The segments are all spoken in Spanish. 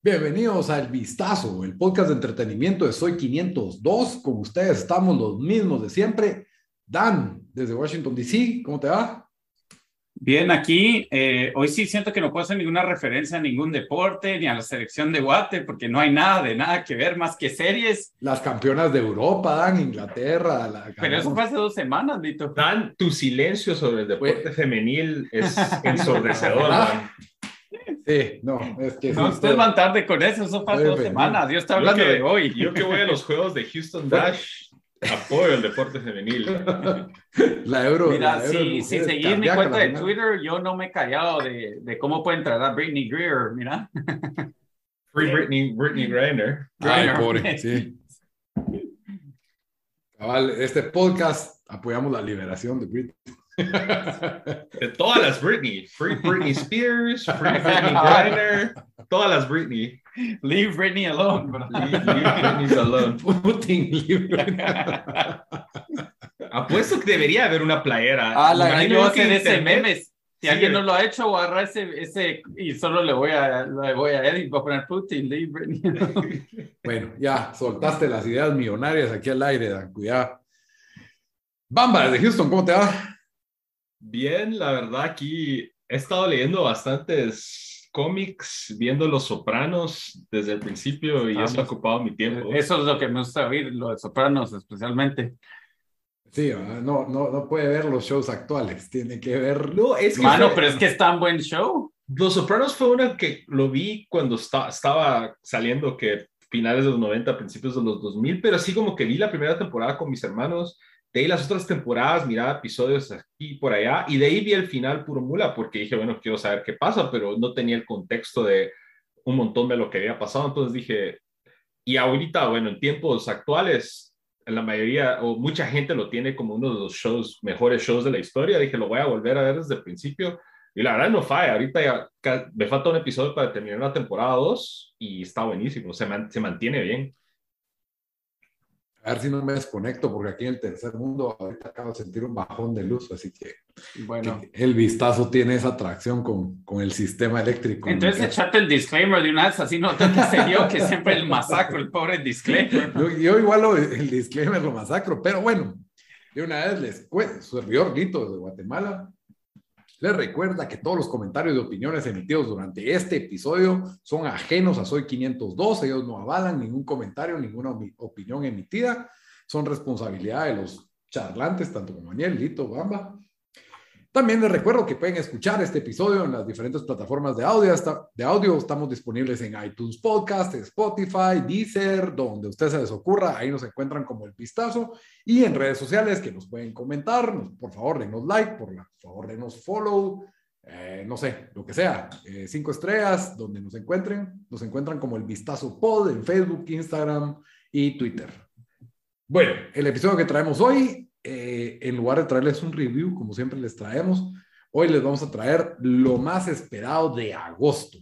Bienvenidos a El Vistazo, el podcast de entretenimiento de Soy 502. Con ustedes estamos los mismos de siempre. Dan, desde Washington, D.C., ¿cómo te va? Bien, aquí eh, hoy sí siento que no puedo hacer ninguna referencia a ningún deporte ni a la selección de Guate porque no hay nada de nada que ver más que series. Las campeonas de Europa, Dan, Inglaterra. La, Pero eso fue hace dos semanas, Vito. Dan, tu silencio sobre el deporte femenil es ensordecedor. Dan. Sí, no, es que... No, sí, ustedes van tarde con eso, eso fue hace dos semanas. Yo estoy Yo hablando que- de hoy. Yo que voy a los juegos de Houston Dash, apoyo el deporte femenil. La euro. Mira, la euro de si, seguís mi cuenta de final. Twitter, yo no me he callado de, de cómo puede entrar a Britney Greer, mira. Free Britney, Britney Griner. Ay, pobre, sí. Cabal, este podcast apoyamos la liberación de Britney. De todas las Britney. Free Britney Spears, Free Britney Griner, todas las Britney. Leave Britney alone, bro. Leave, leave alone. Putin libre. Apuesto que debería haber una playera. Ah, la que hacer ese internet- meme. Si Sí, alguien no lo ha hecho, voy a agarrar ese, ese y solo le voy a, le voy a edit, voy a poner Putin, leave Britney alone. Bueno, ya soltaste las ideas millonarias aquí al aire, Dan, cuidado. Bamba, desde Houston, ¿cómo te va? Bien, la verdad aquí he estado leyendo bastantes cómics, viendo Los Sopranos desde el principio y eso ha ocupado mi tiempo. Eso es lo que me gusta oír, lo de Sopranos especialmente. Sí, ¿verdad? no, no, no puede ver los shows actuales, tiene que ver. No, es que Mano, fue- pero es que es tan buen show. Los Sopranos fue una que lo vi cuando esta- estaba saliendo, que finales de los 90, principios de los 2000, pero así como que vi la primera temporada con mis hermanos, de ahí las otras temporadas miraba episodios aquí y por allá, y de ahí vi el final puro mula, porque dije, bueno, quiero saber qué pasa, pero no tenía el contexto de un montón de lo que había pasado, entonces dije, y ahorita, bueno, en tiempos actuales, la mayoría o mucha gente lo tiene como uno de los shows, mejores shows de la historia, dije, lo voy a volver a ver desde el principio, y la verdad no falla. Ahorita ya me falta un episodio para terminar la temporada 2 y está buenísimo. Se, man- se mantiene bien. A ver si no me desconecto, porque aquí en el tercer mundo ahorita acabo de sentir un bajón de luz, así que, Bueno, que el vistazo tiene esa atracción con, con el sistema eléctrico. entonces echate el disclaimer de una vez, así no te sé yo que siempre el masacro, el pobre disclaimer. Yo, yo igual lo- el disclaimer lo masacro, pero bueno, de una vez les cuento, su servidor Lito desde Guatemala les recuerda que todos los comentarios y opiniones emitidos durante este episodio son ajenos a Soy 502, ellos no avalan ningún comentario, ninguna opinión emitida, son responsabilidad de los charlantes, tanto como Daniel, Lito, Bamba. También les recuerdo que pueden escuchar este episodio en las diferentes plataformas de audio. De audio estamos disponibles en iTunes Podcast, Spotify, Deezer, donde usted se les ocurra. Ahí nos encuentran como El Pistazo. Y en redes sociales que nos pueden comentar. Por favor, denos like, por la- favor, denos follow. eh, no sé, lo que sea. eh, cinco estrellas, donde nos encuentren. Nos encuentran como El Vistazo Pod en Facebook, Instagram y Twitter. Bueno, el episodio que traemos hoy, eh, en lugar de traerles un review, como siempre les traemos, hoy les vamos a traer lo más esperado de agosto.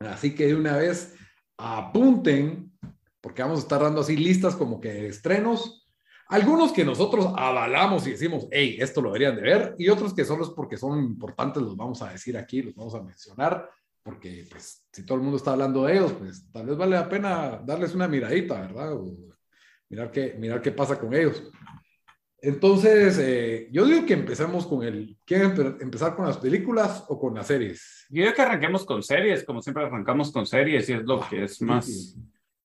Así que de una vez apunten, porque vamos a estar dando así listas como que de estrenos. Algunos que nosotros avalamos y decimos, hey, esto lo deberían de ver, y otros que solo es porque son importantes, los vamos a decir aquí, los vamos a mencionar, porque pues si todo el mundo está hablando de ellos, pues tal vez vale la pena darles una miradita, ¿verdad? O mirar qué, mirar qué pasa con ellos. Entonces, eh, yo digo que empecemos con el. ¿Quieren empe- empezar con las películas o con las series? Yo digo que arranquemos con series, como siempre arrancamos con series y es lo que es más,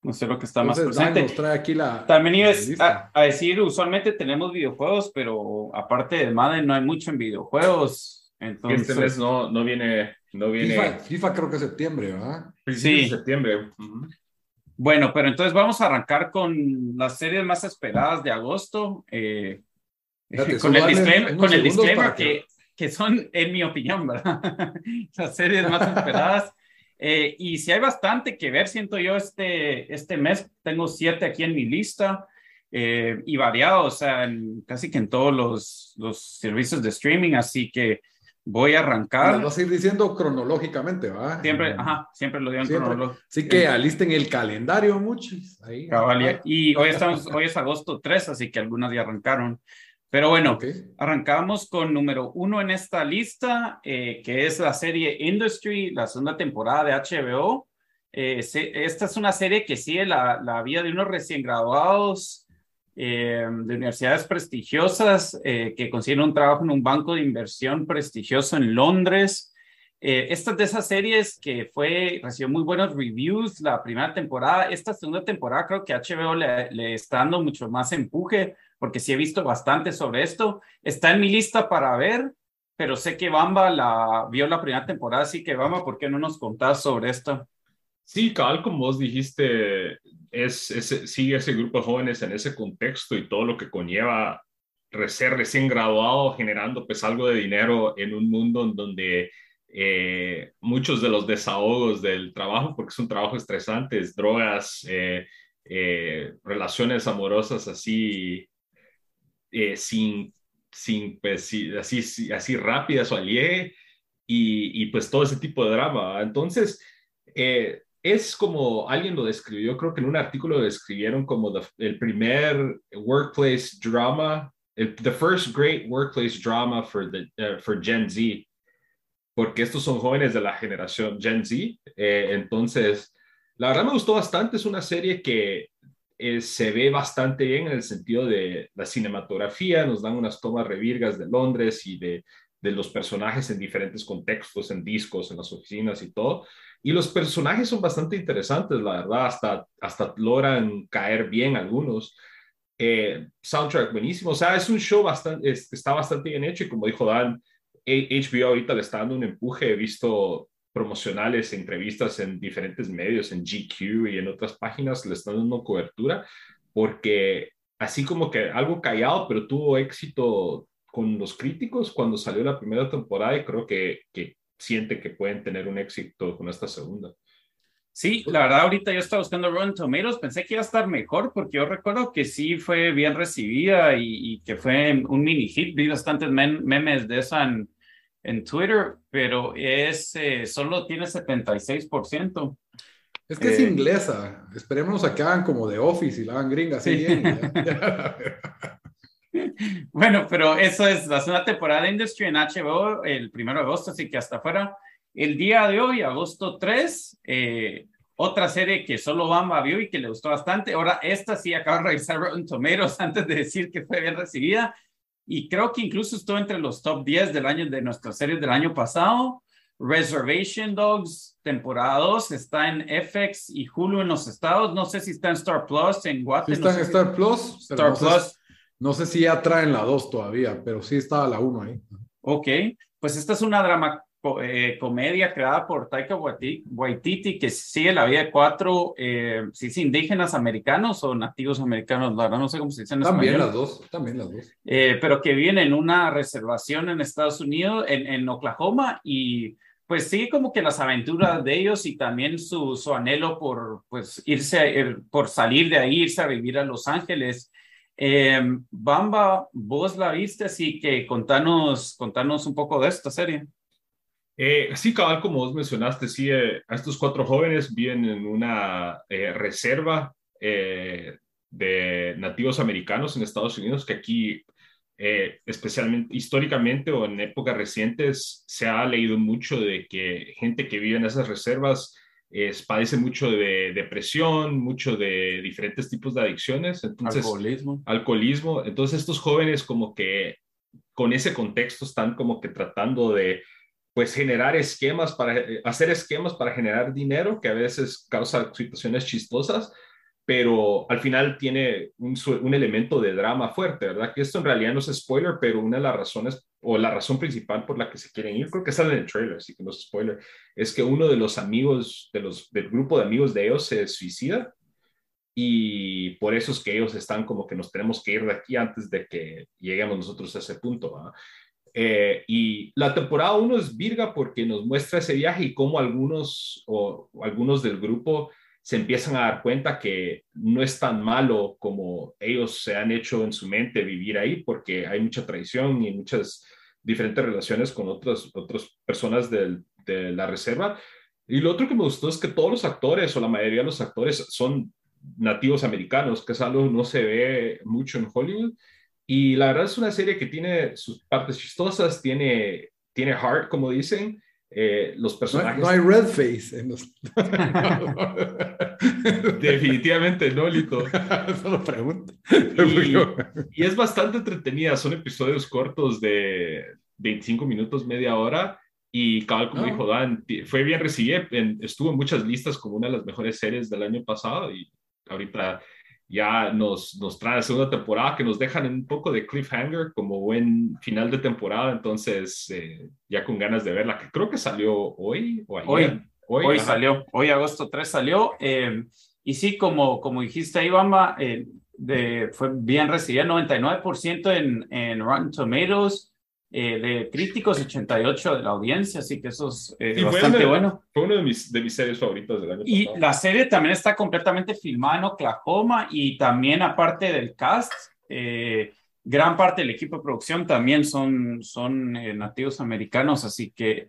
no sé lo que está más Entonces, presente. nos trae aquí la. También iba la a- decir, usualmente tenemos videojuegos, pero aparte de Madden no hay mucho en videojuegos. Entonces, Este mes no, no viene, no viene FIFA, FIFA creo que es septiembre, ¿verdad? Sí. septiembre. Bueno, pero entonces vamos a arrancar con las series más esperadas de agosto. Eh, con el disclaimer, con el disclaimer que, que, son, en mi opinión, ¿verdad? Las series más esperadas. Eh, y si hay bastante que ver, siento yo, este, este mes tengo siete aquí en mi lista eh, y variados, o sea, casi que en todos los, los servicios de streaming, así que voy a arrancar. Lo vas a ir diciendo cronológicamente, ¿va? Siempre, ajá, siempre lo digo en cronológico. Así que alisten el calendario, muchos. Ahí, y hoy, estamos, hoy es agosto 3, así que algunas ya arrancaron. Pero bueno, arrancamos con número uno en esta lista, eh, que es la serie Industry, la segunda temporada de HBO. Eh, esta es una serie que sigue la, la vida de unos recién graduados eh, de universidades prestigiosas que consiguen un trabajo en un banco de inversión prestigioso en Londres. esta es de esas series que fue, recibió muy buenos reviews la primera temporada. Esta segunda temporada creo que HBO le, le está dando mucho más empuje porque sí he visto bastante sobre esto. Está en mi lista para ver, pero sé que Bamba la vio la primera temporada, así que Bamba, ¿por qué no nos contás sobre esto? Sí, cabal, como vos dijiste, es, es, sigue ese grupo de jóvenes en ese contexto y todo lo que conlleva ser recién graduado, generando pues algo de dinero en un mundo en donde eh, muchos de los desahogos del trabajo, porque es un trabajo estresante, es drogas, eh, eh, relaciones amorosas así eh, sin, sin pues, así, así rápidas o alié y, y, pues todo ese tipo de drama. Entonces, eh, es como alguien lo describió, creo que en un artículo lo describieron como el primer workplace drama, el, the first great workplace drama for, the, uh, for Gen Z, porque estos son jóvenes de la generación Gen Z. Eh, entonces, la verdad me gustó bastante, es una serie que eh, se ve bastante bien en el sentido de la cinematografía, nos dan unas tomas revirgas de Londres y de, de los personajes en diferentes contextos, en discos, en las oficinas y todo. Y los personajes son bastante interesantes, la verdad, hasta, hasta logran caer bien algunos. Eh, soundtrack buenísimo, o sea, es un show bastante, está bastante bien hecho y como dijo Dan, HBO ahorita le está dando un empuje, he visto promocionales, entrevistas en diferentes medios, en GQ y en otras páginas, le están dando cobertura, porque así como que algo callado, pero tuvo éxito con los críticos cuando salió la primera temporada y creo que, que siente que pueden tener un éxito con esta segunda. Sí, la verdad ahorita yo estaba buscando Rotten Tomatoes, pensé que iba a estar mejor porque yo recuerdo que sí fue bien recibida y, que fue un mini hit, vi bastantes memes de esa en, en Twitter, pero es eh, solo tiene 76%. Es que es eh, inglesa. Esperemos a que hagan como de Office y la hagan gringa así bien. bueno, pero eso es la segunda temporada de Industry en HBO el primero de agosto, así que hasta afuera. El día de hoy, agosto 3, eh, otra serie que solo Bamba vio y que le gustó bastante. Ahora, esta sí acabo de revisar Rotten Tomatoes antes de decir que fue bien recibida y creo que incluso estuvo entre los top 10 del año de nuestras series del año pasado. Reservation Dogs, temporada 2, está en FX y Hulu en los estados. No sé si está en Star Plus, en Guatemala. está en Star Plus. Star Plus. no sé si ya traen la 2 todavía, pero sí está la 1 ahí. Ok, pues esta es una drama eh, comedia creada por Taika Waititi que sigue la vida de cuatro eh, indígenas americanos o nativos americanos, la verdad no sé cómo se dice en También las dos, también las dos. Eh, pero que viven en una reservación en Estados Unidos, en, en, Oklahoma, y pues sigue como que las aventuras de ellos y también su, su anhelo por pues irse, por salir de ahí, irse a vivir a Los Ángeles. Em, Bamba, vos la viste, así que contanos, contanos un poco de esta serie. Eh, sí, cabal, como vos mencionaste, sí, eh, a estos cuatro jóvenes viven en una eh, reserva eh, de nativos americanos en Estados Unidos, que aquí, especialmente históricamente o en épocas recientes, se ha leído mucho de que gente que vive en esas reservas padece mucho de depresión, mucho de diferentes tipos de adicciones. Entonces, alcoholismo. Alcoholismo. Entonces, estos jóvenes como que con ese contexto están como que tratando de pues generar esquemas para eh, hacer esquemas para generar dinero que a veces causa situaciones chistosas, pero al final tiene un, elemento de drama fuerte, ¿verdad? Que esto en realidad no es spoiler, pero una de las razones o la razón principal por la que se quieren ir, creo que sale en el trailer, así que no es spoiler, es que uno de los amigos de los, del grupo de amigos de ellos se suicida y por eso es que ellos están como que nos tenemos que ir de aquí antes de que lleguemos nosotros a ese punto. Eh, y la temporada 1 es virga porque nos muestra ese viaje y cómo algunos o, algunos del grupo se empiezan a dar cuenta que no es tan malo como ellos se han hecho en su mente vivir ahí, porque hay mucha traición y muchas diferentes relaciones con otras, otras personas de la reserva. Y lo otro que me gustó es que todos los actores o la mayoría de los actores son nativos americanos, que es algo que no se ve mucho en Hollywood. Y la verdad es una serie que tiene sus partes chistosas, tiene, tiene heart, como dicen. Eh, los personajes. No, hay red face en los. Definitivamente no, Lito. Solo pregunto. Y, y, es bastante entretenida. Son episodios cortos de 25 minutos, media hora. Y cabal, como dijo Dan, fue bien recibida. Estuvo en muchas listas como una de las mejores series del año pasado. Y ahorita ya nos, nos trae la segunda temporada que nos dejan un poco de cliffhanger como buen final de temporada, entonces eh, ya con ganas de verla, que creo que salió hoy o ayer. Hoy, hoy, salió, hoy agosto 3 salió. Eh, y sí, como, como dijiste ahí, Bamba, eh, de, fue bien recibida, 99% en, en Rotten Tomatoes, eh, de críticos, 88 de la audiencia, así que eso es eh, bastante bueno. Fue uno de mis, de mis series favoritas del año Y la serie también está completamente filmada en Oklahoma y también aparte del cast, eh, gran parte del equipo de producción también son, son nativos americanos, así que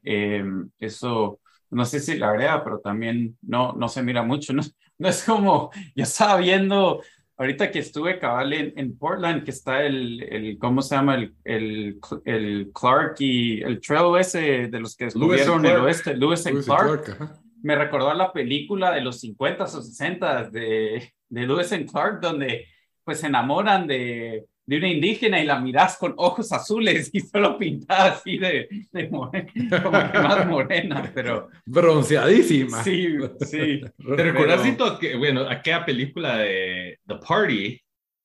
eso, no sé si la verdad, pero también no, no se mira mucho, no, no es como, yo estaba viendo ahorita que estuve cabal en, Portland, que está el, el, ¿cómo se llama? El, el, el Clark y el trail ese de los que descubrieron el oeste, Lewis and Clark. me recordó a la película de los 50 o 60 de, de Lewis and Clark, donde pues se enamoran de, de una indígena y la miras con ojos azules y solo pintada así de, de como que más morena, pero... Bronceadísima. Sí, sí. ¿Te recuerdas, que, bueno, aquella película de The Party?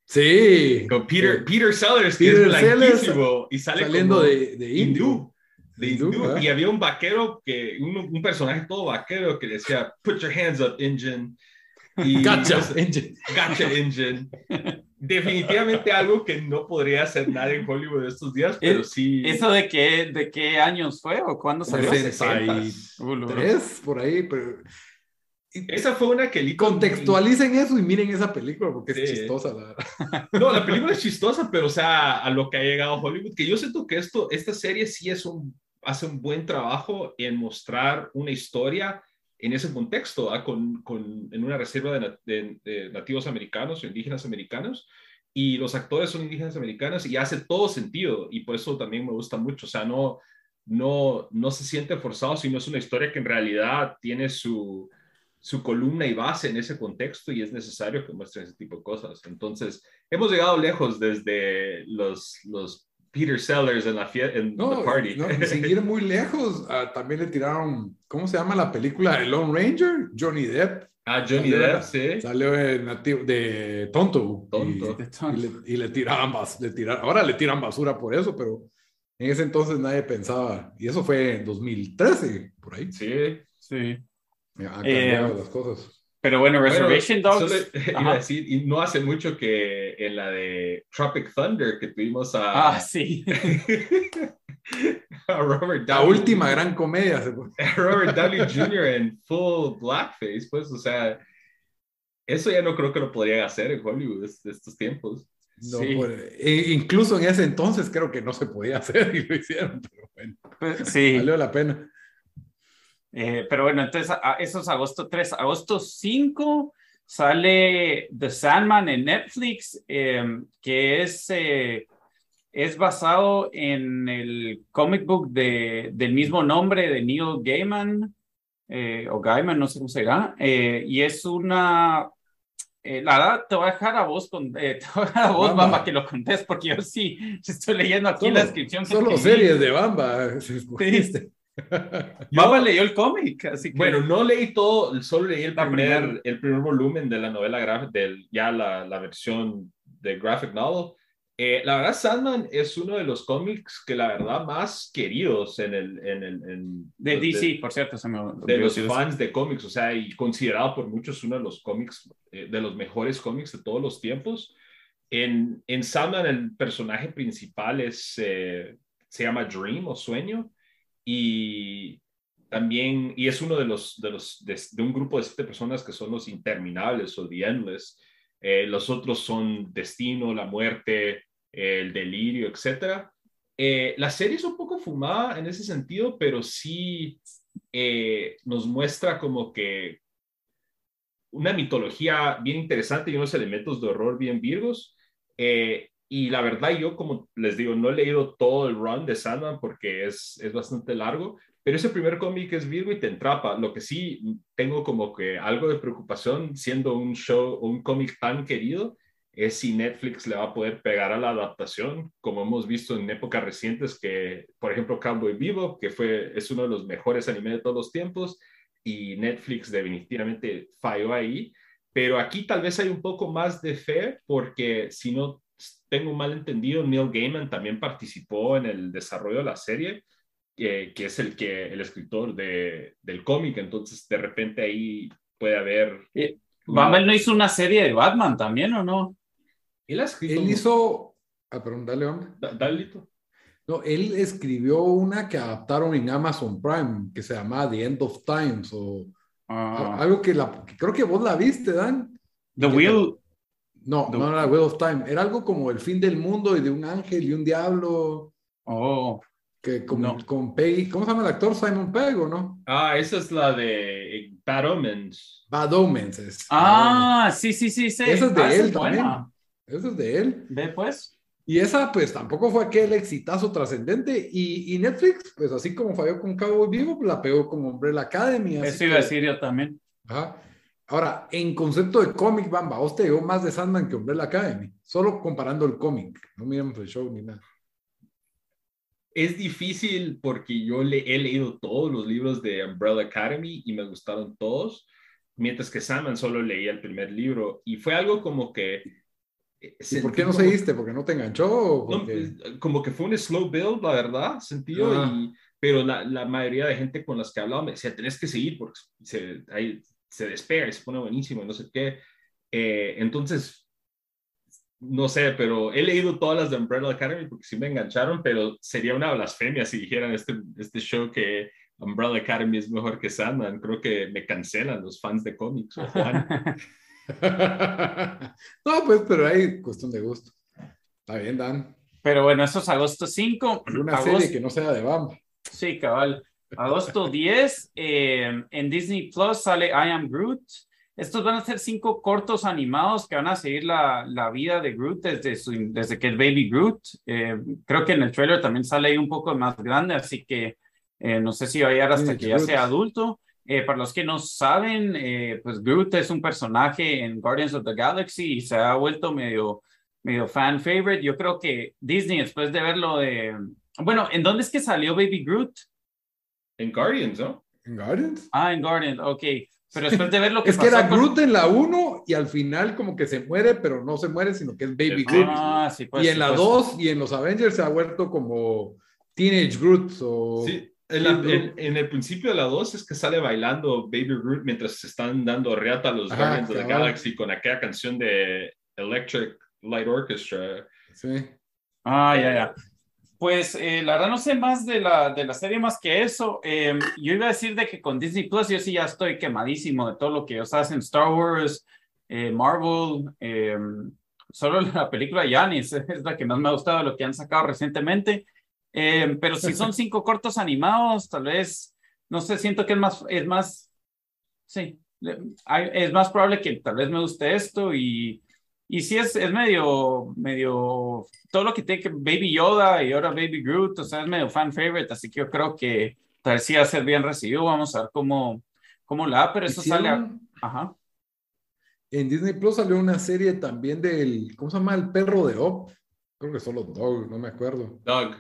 Sí. Con Peter, Peter Sellers, que es blanquísimo y sale saliendo de, de hindú. De hindú. Y había un vaquero, que un, un personaje todo vaquero que decía, put your hands up, engine. Y, gotcha, engine. Gotcha, engine definitivamente algo que no podría hacer nadie en Hollywood estos días, pero sí. ¿Eso de qué, de qué años fue o cuándo salió? 63, por ahí, pero... Esa fue una que... Contextualicen eso y miren esa película porque es chistosa, la verdad. No, la película es chistosa, pero o sea, a lo que ha llegado Hollywood, que yo siento que esto, esta serie sí es un, hace un buen trabajo en mostrar una historia en ese contexto, ¿ah? con, con, en una reserva de, nativos americanos o indígenas americanos, y los actores son indígenas americanos y hace todo sentido, y por eso también me gusta mucho, o sea, no, no, no se siente forzado, sino es una historia que en realidad tiene su, su columna y base en ese contexto y es necesario que muestre ese tipo de cosas. Entonces, hemos llegado lejos desde los, los Peter Sellers en la en no, party. No, sin ir muy lejos, ah, también le tiraron, ¿cómo se llama la película de Lone Ranger? Johnny Depp. Ah, Johnny Depp, sí. Salió de, nativo, de Tonto. Tonto. Y, le, tiraban, le tiraban, ahora le tiran basura por eso, pero en ese entonces nadie pensaba, y eso fue en 2013, por ahí. Sí, sí. Han cambiado eh, las cosas. Pero bueno, Reservation Dogs. iba a decir, y no hace mucho que en la de Tropic Thunder que tuvimos a. Ah, sí. a Robert Downey. La última gran comedia. Robert Downey Jr. en full blackface, pues, o sea, eso ya no creo que lo podrían hacer en Hollywood de estos tiempos. No, e incluso en ese entonces creo que no se podía hacer y lo hicieron, pero bueno, pues, sí. valió la pena. Eh, pero bueno, entonces eso es agosto 3. Agosto 5 sale The Sandman en Netflix, em, que es, eh, es basado en el comic book de, del mismo nombre de Neil Gaiman, eh, o Gaiman, no sé cómo se llama, y es una... la verdad, te voy a dejar a vos, con, te voy a dejar a vos, Bamba, que lo contés, porque yo sí estoy leyendo aquí la descripción. solo series de Bamba. Sí. Baba leyó el cómic, así que... Bueno, no leí todo, solo leí el primer, el primer volumen de la novela gráfica, ya la, la, versión de graphic novel, Eh, la verdad, Sandman es uno de los cómics que la verdad más queridos en el... En el de DC, por cierto. Se me, de los fans de cómics, o sea, y considerado por muchos uno de los cómics, eh, de los mejores cómics de todos los tiempos. En, en Sandman el personaje principal es, eh, se llama Dream o Sueño y también, y es uno de los, de los, de, un grupo de siete personas que son los interminables o the endless, eh, los otros son Destino, La Muerte, El Delirio, etc. Eh, la serie es un poco fumada en ese sentido, pero sí eh, nos muestra como que una mitología bien interesante y unos elementos de horror bien virgos. Y la verdad, yo como les digo, no he leído todo el run de Sandman porque es, es bastante largo, pero ese primer cómic es Virgo y te entrapa. Lo que sí tengo como que algo de preocupación, siendo un show, un cómic tan querido, es si Netflix le va a poder pegar a la adaptación, como hemos visto en épocas recientes, que, por ejemplo, Cowboy Vivo, que fue, es uno de los mejores animes de todos los tiempos, y Netflix definitivamente falló ahí. Pero aquí tal vez hay un poco más de fe, porque si no tengo mal entendido, Neil Gaiman también participó en el desarrollo de la serie que, es el, que, el escritor de, del cómic, entonces de repente ahí puede haber... Eh, ¿Bumble no hizo una serie de Batman también o no? Él, él hizo... Ah, perdón, dale, hombre. dale, No, él escribió una que adaptaron en Amazon Prime, que se llama The End of Times, o ah. algo que, la, creo que vos la viste, Dan. The Wheel. No, no era Wheel of Time. Era algo como el fin del mundo y de un ángel y un diablo. Oh que con, con Peggy, ¿cómo se llama el actor? Simon Pegg, ¿o no? Ah, esa es la de Bad Omens. Bad Omens es. Ah, sí, sí, sí, sí. Esa es de ah, él también. Esa es de él. Ve pues. Y esa, pues, tampoco fue aquel exitazo trascendente. Y, y, Netflix, pues, así como falló con Cabo Vivo, pues, la pegó con Umbrella Academy. Eso iba a decir yo también. Ajá. Ahora, en concepto de cómic, Bamba, vos te llegó más de Sandman que Umbrella Academy. Solo comparando el cómic. No miremos el show ni nada es difícil porque yo le, he leído todos los libros de Umbrella Academy y me gustaron todos, mientras que Sandman solo leía el primer libro y fue algo como que... Eh, ¿Y ¿Por qué no seguiste? ¿Porque no te enganchó? Pues, como que fue un slow build, la verdad, sentido, y, pero la, la, mayoría de gente con las que hablaba me decía, tenés que seguir porque se, ahí, se despega y se pone buenísimo y no sé qué. Eh, entonces, no sé, pero he leído todas las de Umbrella Academy porque sí me engancharon, pero sería una blasfemia si dijeran este, este show que Umbrella Academy es mejor que Sandman. Creo que me cancelan los fans de cómics. no, pues, pero hay cuestión de gusto. Está bien, Dan. Pero bueno, eso es agosto 5. Una serie que no sea de Bamba. Sí, cabal. Agosto 10, eh, en Disney Plus sale I Am Groot. Estos van a ser cinco cortos animados que van a seguir la, la vida de Groot desde, su, desde que es Baby Groot. Eh, creo que en el trailer también sale ahí un poco más grande, así que eh, no sé si va a llegar hasta que ya sea adulto. Eh, para los que no saben, pues Groot es un personaje en Guardians of the Galaxy y se ha vuelto medio, medio fan favorite. Yo creo que Disney, después de verlo de... Bueno, ¿en dónde es que salió Baby Groot? En Guardians, ¿no? ¿En Guardians? Ah, en Guardians, ok. Pero después de ver lo que Es que era Groot en la 1 y al final como que se muere, pero no se muere, sino que es Baby Groot. Ah, sí, pues, y en la 2 y en los Avengers se ha vuelto como Teenage Groot. O... Sí, en, el principio de la 2 es que sale bailando Baby Groot mientras se están dando reata a los Guardians of the Galaxy con aquella canción de Electric Light Orchestra. Sí. Ah, ya, ya. Pues eh, la verdad no sé más de la, de la serie más que eso. Em, yo iba a decir de que con Disney Plus yo sí ya estoy quemadísimo de todo lo que ellos hacen, Star Wars, eh, Marvel, em, solo la película Yanis es la que más me ha gustado de lo que han sacado recientemente. Em, pero si son cinco cortos animados, tal vez, no sé, siento que es más, es más, sí, es más probable que tal vez me guste esto y y sí es, es medio, medio, todo lo que tiene que Baby Yoda y ahora Baby Groot, o sea, es medio fan favorite, así que yo creo que tal vez sí va a ser bien recibido, vamos a ver cómo, cómo la pero eso sale Ajá. En Disney Plus salió una serie también del, ¿cómo se llama? El perro de Op. Creo que solo Dog, no me acuerdo. Dog.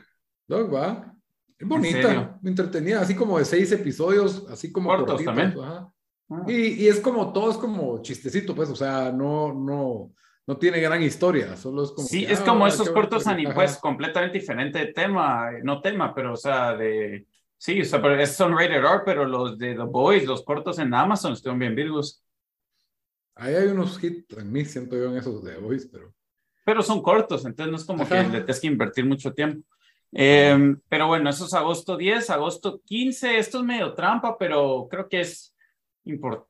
Dog, va. Es bonita, me entretenía, así como de seis episodios, así como cortos también. Ajá. Ah. Y, y, es como todo, es como chistecito, pues, o sea, no, no, no tiene gran historia, solo es como... Sí, es ah, como esos cortos animados, pues completamente diferente de tema, no tema, pero o sea, de... Sí, o sea, pero son rated R, pero los de The Boys, los cortos en Amazon estuvieron bien virgos. Ahí hay unos hits en mí, siento yo en esos de The Boys, pero... Pero son cortos, entonces no es como que le tienes que invertir mucho tiempo. Em, pero bueno, eso es agosto 10, agosto 15, esto es medio trampa, pero creo que es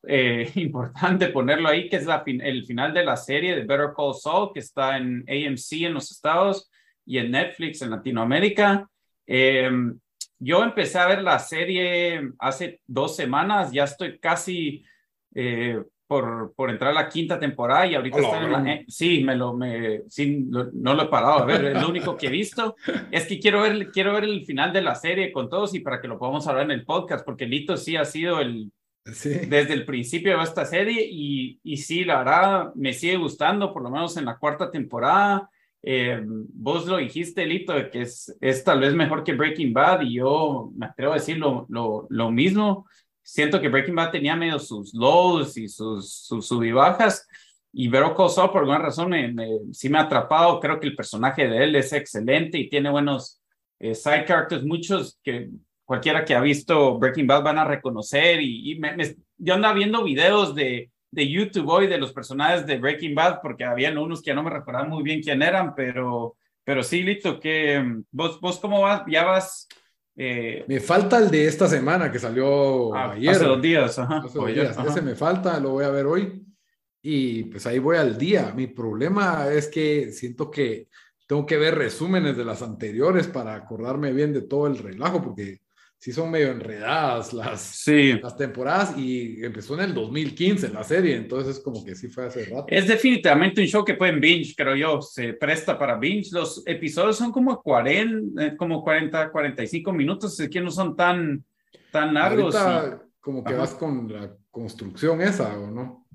eh, importante ponerlo ahí, que es la el final de la serie de Better Call Saul, que está en AMC en los Estados y en Netflix en Latinoamérica. Em, yo empecé a ver la serie hace dos semanas, ya estoy casi eh, por, por entrar a la quinta temporada y ahorita está en la... Eh, sí, me lo, me, sí, no lo he parado a ver, es lo único que he visto. Es que quiero ver, quiero ver el final de la serie con todos y para que lo podamos hablar en el podcast, porque Lito sí ha sido el desde el principio de esta serie y, y sí, la verdad, me sigue gustando, por lo menos en la cuarta temporada. Eh, vos lo dijiste, Lito, de que es, es, tal vez mejor que Breaking Bad y yo me atrevo a decir lo, lo, lo mismo. Siento que Breaking Bad tenía medio sus lows y sus, sus subibajas y Vero Call por alguna razón me, sí me ha atrapado. Creo que el personaje de él es excelente y tiene buenos eh, side characters, muchos que cualquiera que ha visto Breaking Bad van a reconocer y, me, yo andaba viendo videos de, de YouTube hoy de los personajes de Breaking Bad porque habían unos que ya no me recordaban muy bien quién eran, pero, pero sí, Lito, que vos, vos cómo vas, ya vas... Eh, me falta el de esta semana que salió ah, ayer. Hace dos días, ajá. Ese me falta, lo voy a ver hoy. Y pues ahí voy al día. Mi problema es que siento que tengo que ver resúmenes de las anteriores para acordarme bien de todo el relajo, porque sí son medio enredadas las, las temporadas y empezó en el 2015 la serie, entonces es como que sí fue hace rato. Es definitivamente un show que pueden binge, creo yo, se presta para binge. Los episodios son como 40, eh, como 40, 45 minutos, así que no son tan, tan largos. Ahorita como que vas con la construcción esa, ¿o no?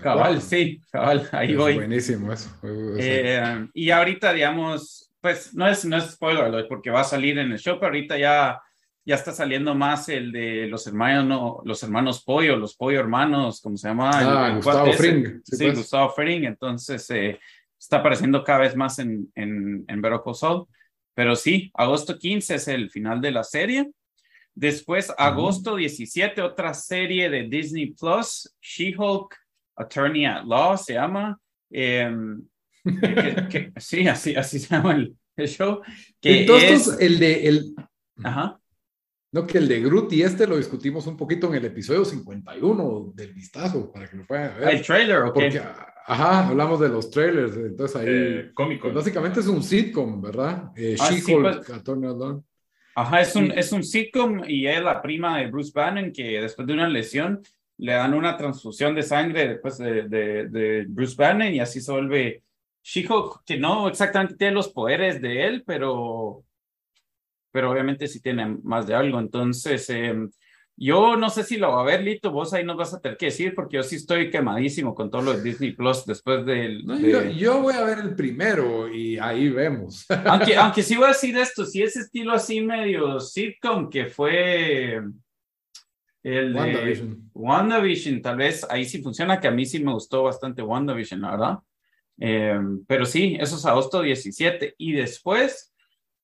Cabal, sí, cabal, ahí voy. Buenísimo eso. Eh, y ahorita, digamos, pues no es, no es spoiler, porque va a salir en el show, pero ahorita ya ya está saliendo más el de los hermanos, no, los hermanos Pollo, los Pollo hermanos, ¿cómo se llama? Ah, Gustavo Fring. Sí, pues. Gustavo Fring. Entonces, eh, está apareciendo cada vez más en, en, en Pero sí, agosto 15 es el final de la serie. Después, agosto 17, otra serie de Disney Plus, She-Hulk, Attorney at Law, se llama. Em, sí, así, así se llama el, show. Que Entonces, el de... El... Ajá. No, que el de Groot y este lo discutimos un poquito en el episodio 51 del vistazo, para que lo puedan ver. ¿El trailer o Porque, ajá, hablamos de los trailers, entonces ahí... Eh, cómico. Pues básicamente es un sitcom, ¿verdad? Eh, ah, She-Hulk, pues. Ajá, es un, es un sitcom y es la prima de Bruce Banner que después de una lesión le dan una transfusión de sangre después de, de, de Bruce Banner y así se vuelve She-Hulk, que no exactamente tiene los poderes de él, pero pero obviamente sí tiene más de algo. Entonces, em, yo no sé si lo va a ver, Lito, vos ahí nos vas a tener que decir, porque yo sí estoy quemadísimo con todo lo de Disney Plus después del... yo, voy a ver el primero y ahí vemos. Aunque, aunque sí voy a decir esto, si ese estilo así medio sitcom que fue el WandaVision. WandaVision, tal vez ahí sí funciona, que a mí sí me gustó bastante WandaVision, la verdad. Em, pero sí, eso es agosto 17. Y después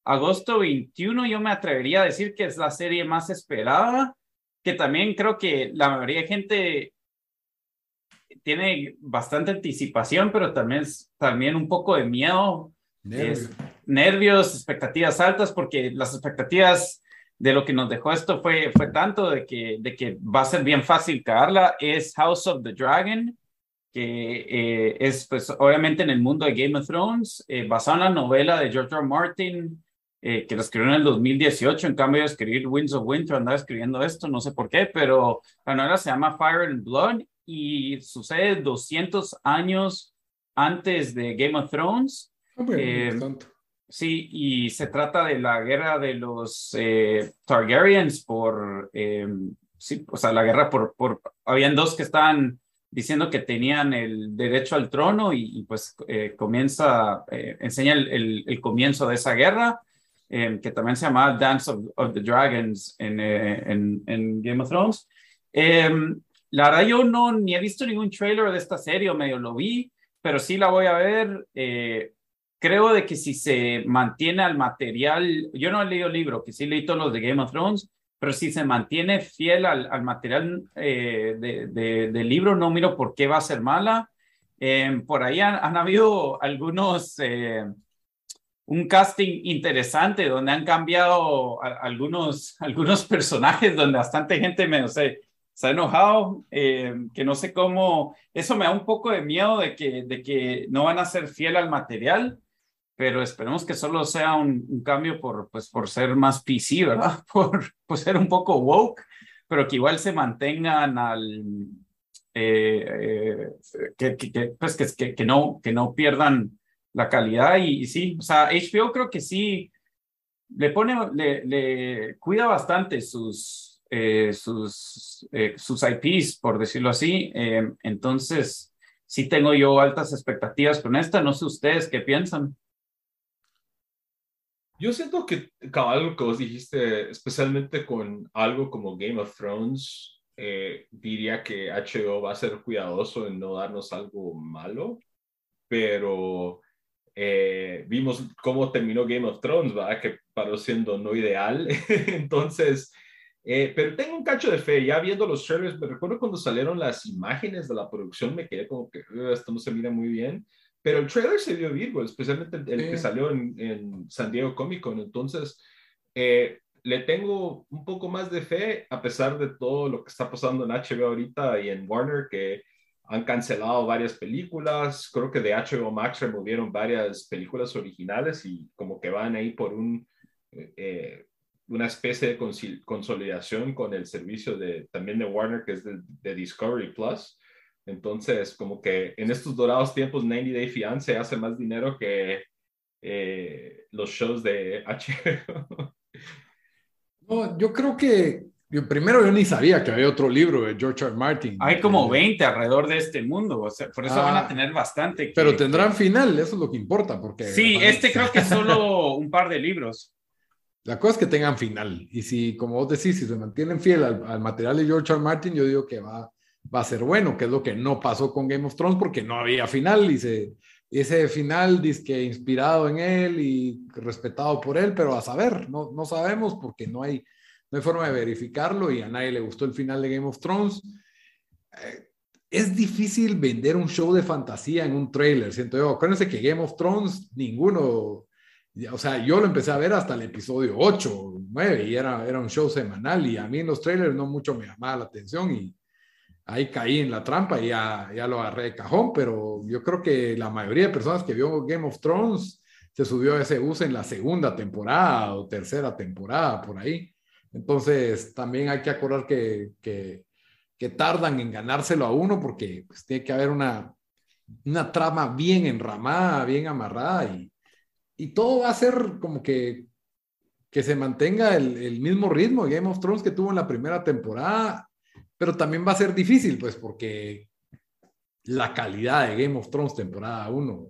agosto 21 yo me atrevería a decir que es la serie más esperada, que también creo que la mayoría de gente tiene bastante anticipación, pero también, también un poco de miedo, nervios, expectativas altas, porque las expectativas de lo que nos dejó esto fue, fue tanto de que, de que va a ser bien fácil cagarla, es House of the Dragon, que eh, es pues obviamente en el mundo de Game of Thrones, eh, basado en la novela de George R. Martin, eh, que lo escribió en el 2018, en cambio de escribir Winds of Winter, andaba escribiendo esto, no sé por qué, pero la novela se llama Fire and Blood y sucede 200 años antes de Game of Thrones. Ah, eh, sí, y se trata de la guerra de los eh, Targaryens por, sí, o sea, la guerra por, por, habían dos que estaban diciendo que tenían el derecho al trono y, pues comienza, enseña el, el, comienzo de esa guerra Em, que también se llama Dance of, the Dragons en, eh, en, en, Game of Thrones. Em, la verdad yo no ni he visto ningún trailer de esta serie, o medio lo vi, pero sí la voy a ver. Eh, creo de que si se mantiene al material, yo no he leído el libro, que sí leí todos los de Game of Thrones, pero si se mantiene fiel al, al material eh, de, de, del libro, no miro por qué va a ser mala. Eh, por ahí han, han habido algunos, eh, un casting interesante donde han cambiado a, algunos, algunos personajes, donde bastante gente me, no sé, se ha enojado, eh, que no sé cómo, eso me da un poco de miedo de que, de que no van a ser fiel al material pero esperemos que solo sea un, un, cambio por, pues, por ser más PC, ¿verdad? Por, por, ser un poco woke, pero que igual se mantengan al... Eh, eh, que, que, pues que, que, no, que no pierdan la calidad y, y, sí, o sea, HBO creo que sí le pone, le, cuida bastante sus, eh, sus, eh, IPs, por decirlo así, entonces sí tengo yo altas expectativas con esta, no sé ustedes qué piensan. Yo siento que, cabal, que vos dijiste, especialmente con algo como Game of Thrones, eh, diría que HBO va a ser cuidadoso en no darnos algo malo, pero eh, vimos cómo terminó Game of Thrones, ¿verdad? Que paró siendo no ideal. Entonces, eh, pero tengo un cacho de fe, ya viendo los trailers, me recuerdo cuando salieron las imágenes de la producción, me quedé como que esto no se mira muy bien. Pero el trailer se vio Virgo, especialmente el, sí. que salió en, en, San Diego Comic Con. Entonces, eh, le tengo un poco más de fe, a pesar de todo lo que está pasando en HBO ahorita y en Warner, que han cancelado varias películas. Creo que de HBO Max removieron varias películas originales y como que van ahí por un, eh, una especie de consolidación con el servicio de, también de Warner, que es de, de Discovery Plus. Entonces, como que en estos dorados tiempos, 90 Day Fiance hace más dinero que eh, los shows de HBO. No, yo creo que yo, primero yo ni sabía que había otro libro de George R. Martin. Hay como 20 alrededor de este mundo, o sea, por eso ah, van a tener bastante. Que, pero tendrán final, eso es lo que importa. Porque sí, este creo que es solo un par de libros. La cosa es que tengan final. Y si, como vos decís, si se mantienen fiel al, al material de George R. Martin, yo digo que va, va a ser bueno, que es lo que no pasó con Game of Thrones porque no había final y se, ese final dice que inspirado en él y respetado por él, pero a saber, no, no sabemos porque no hay, no hay forma de verificarlo y a nadie le gustó el final de Game of Thrones. Eh, es difícil vender un show de fantasía en un trailer, siento yo. Acuérdense que Game of Thrones, ninguno, o sea, yo lo empecé a ver hasta el episodio 8, 9 y era, era un show semanal y a mí en los trailers no mucho me llamaba la atención y ahí caí en la trampa y ya, ya lo agarré de cajón, pero yo creo que la mayoría de personas que vio Game of Thrones se subió a ese bus en la segunda temporada o tercera temporada, por ahí. Entonces, también hay que acordar que, que, tardan en ganárselo a uno porque pues, tiene que haber una, una trama bien enramada, bien amarrada y, y todo va a ser como que, que se mantenga el, el mismo ritmo Game of Thrones que tuvo en la primera temporada pero también va a ser difícil, pues, porque la calidad de Game of Thrones temporada 1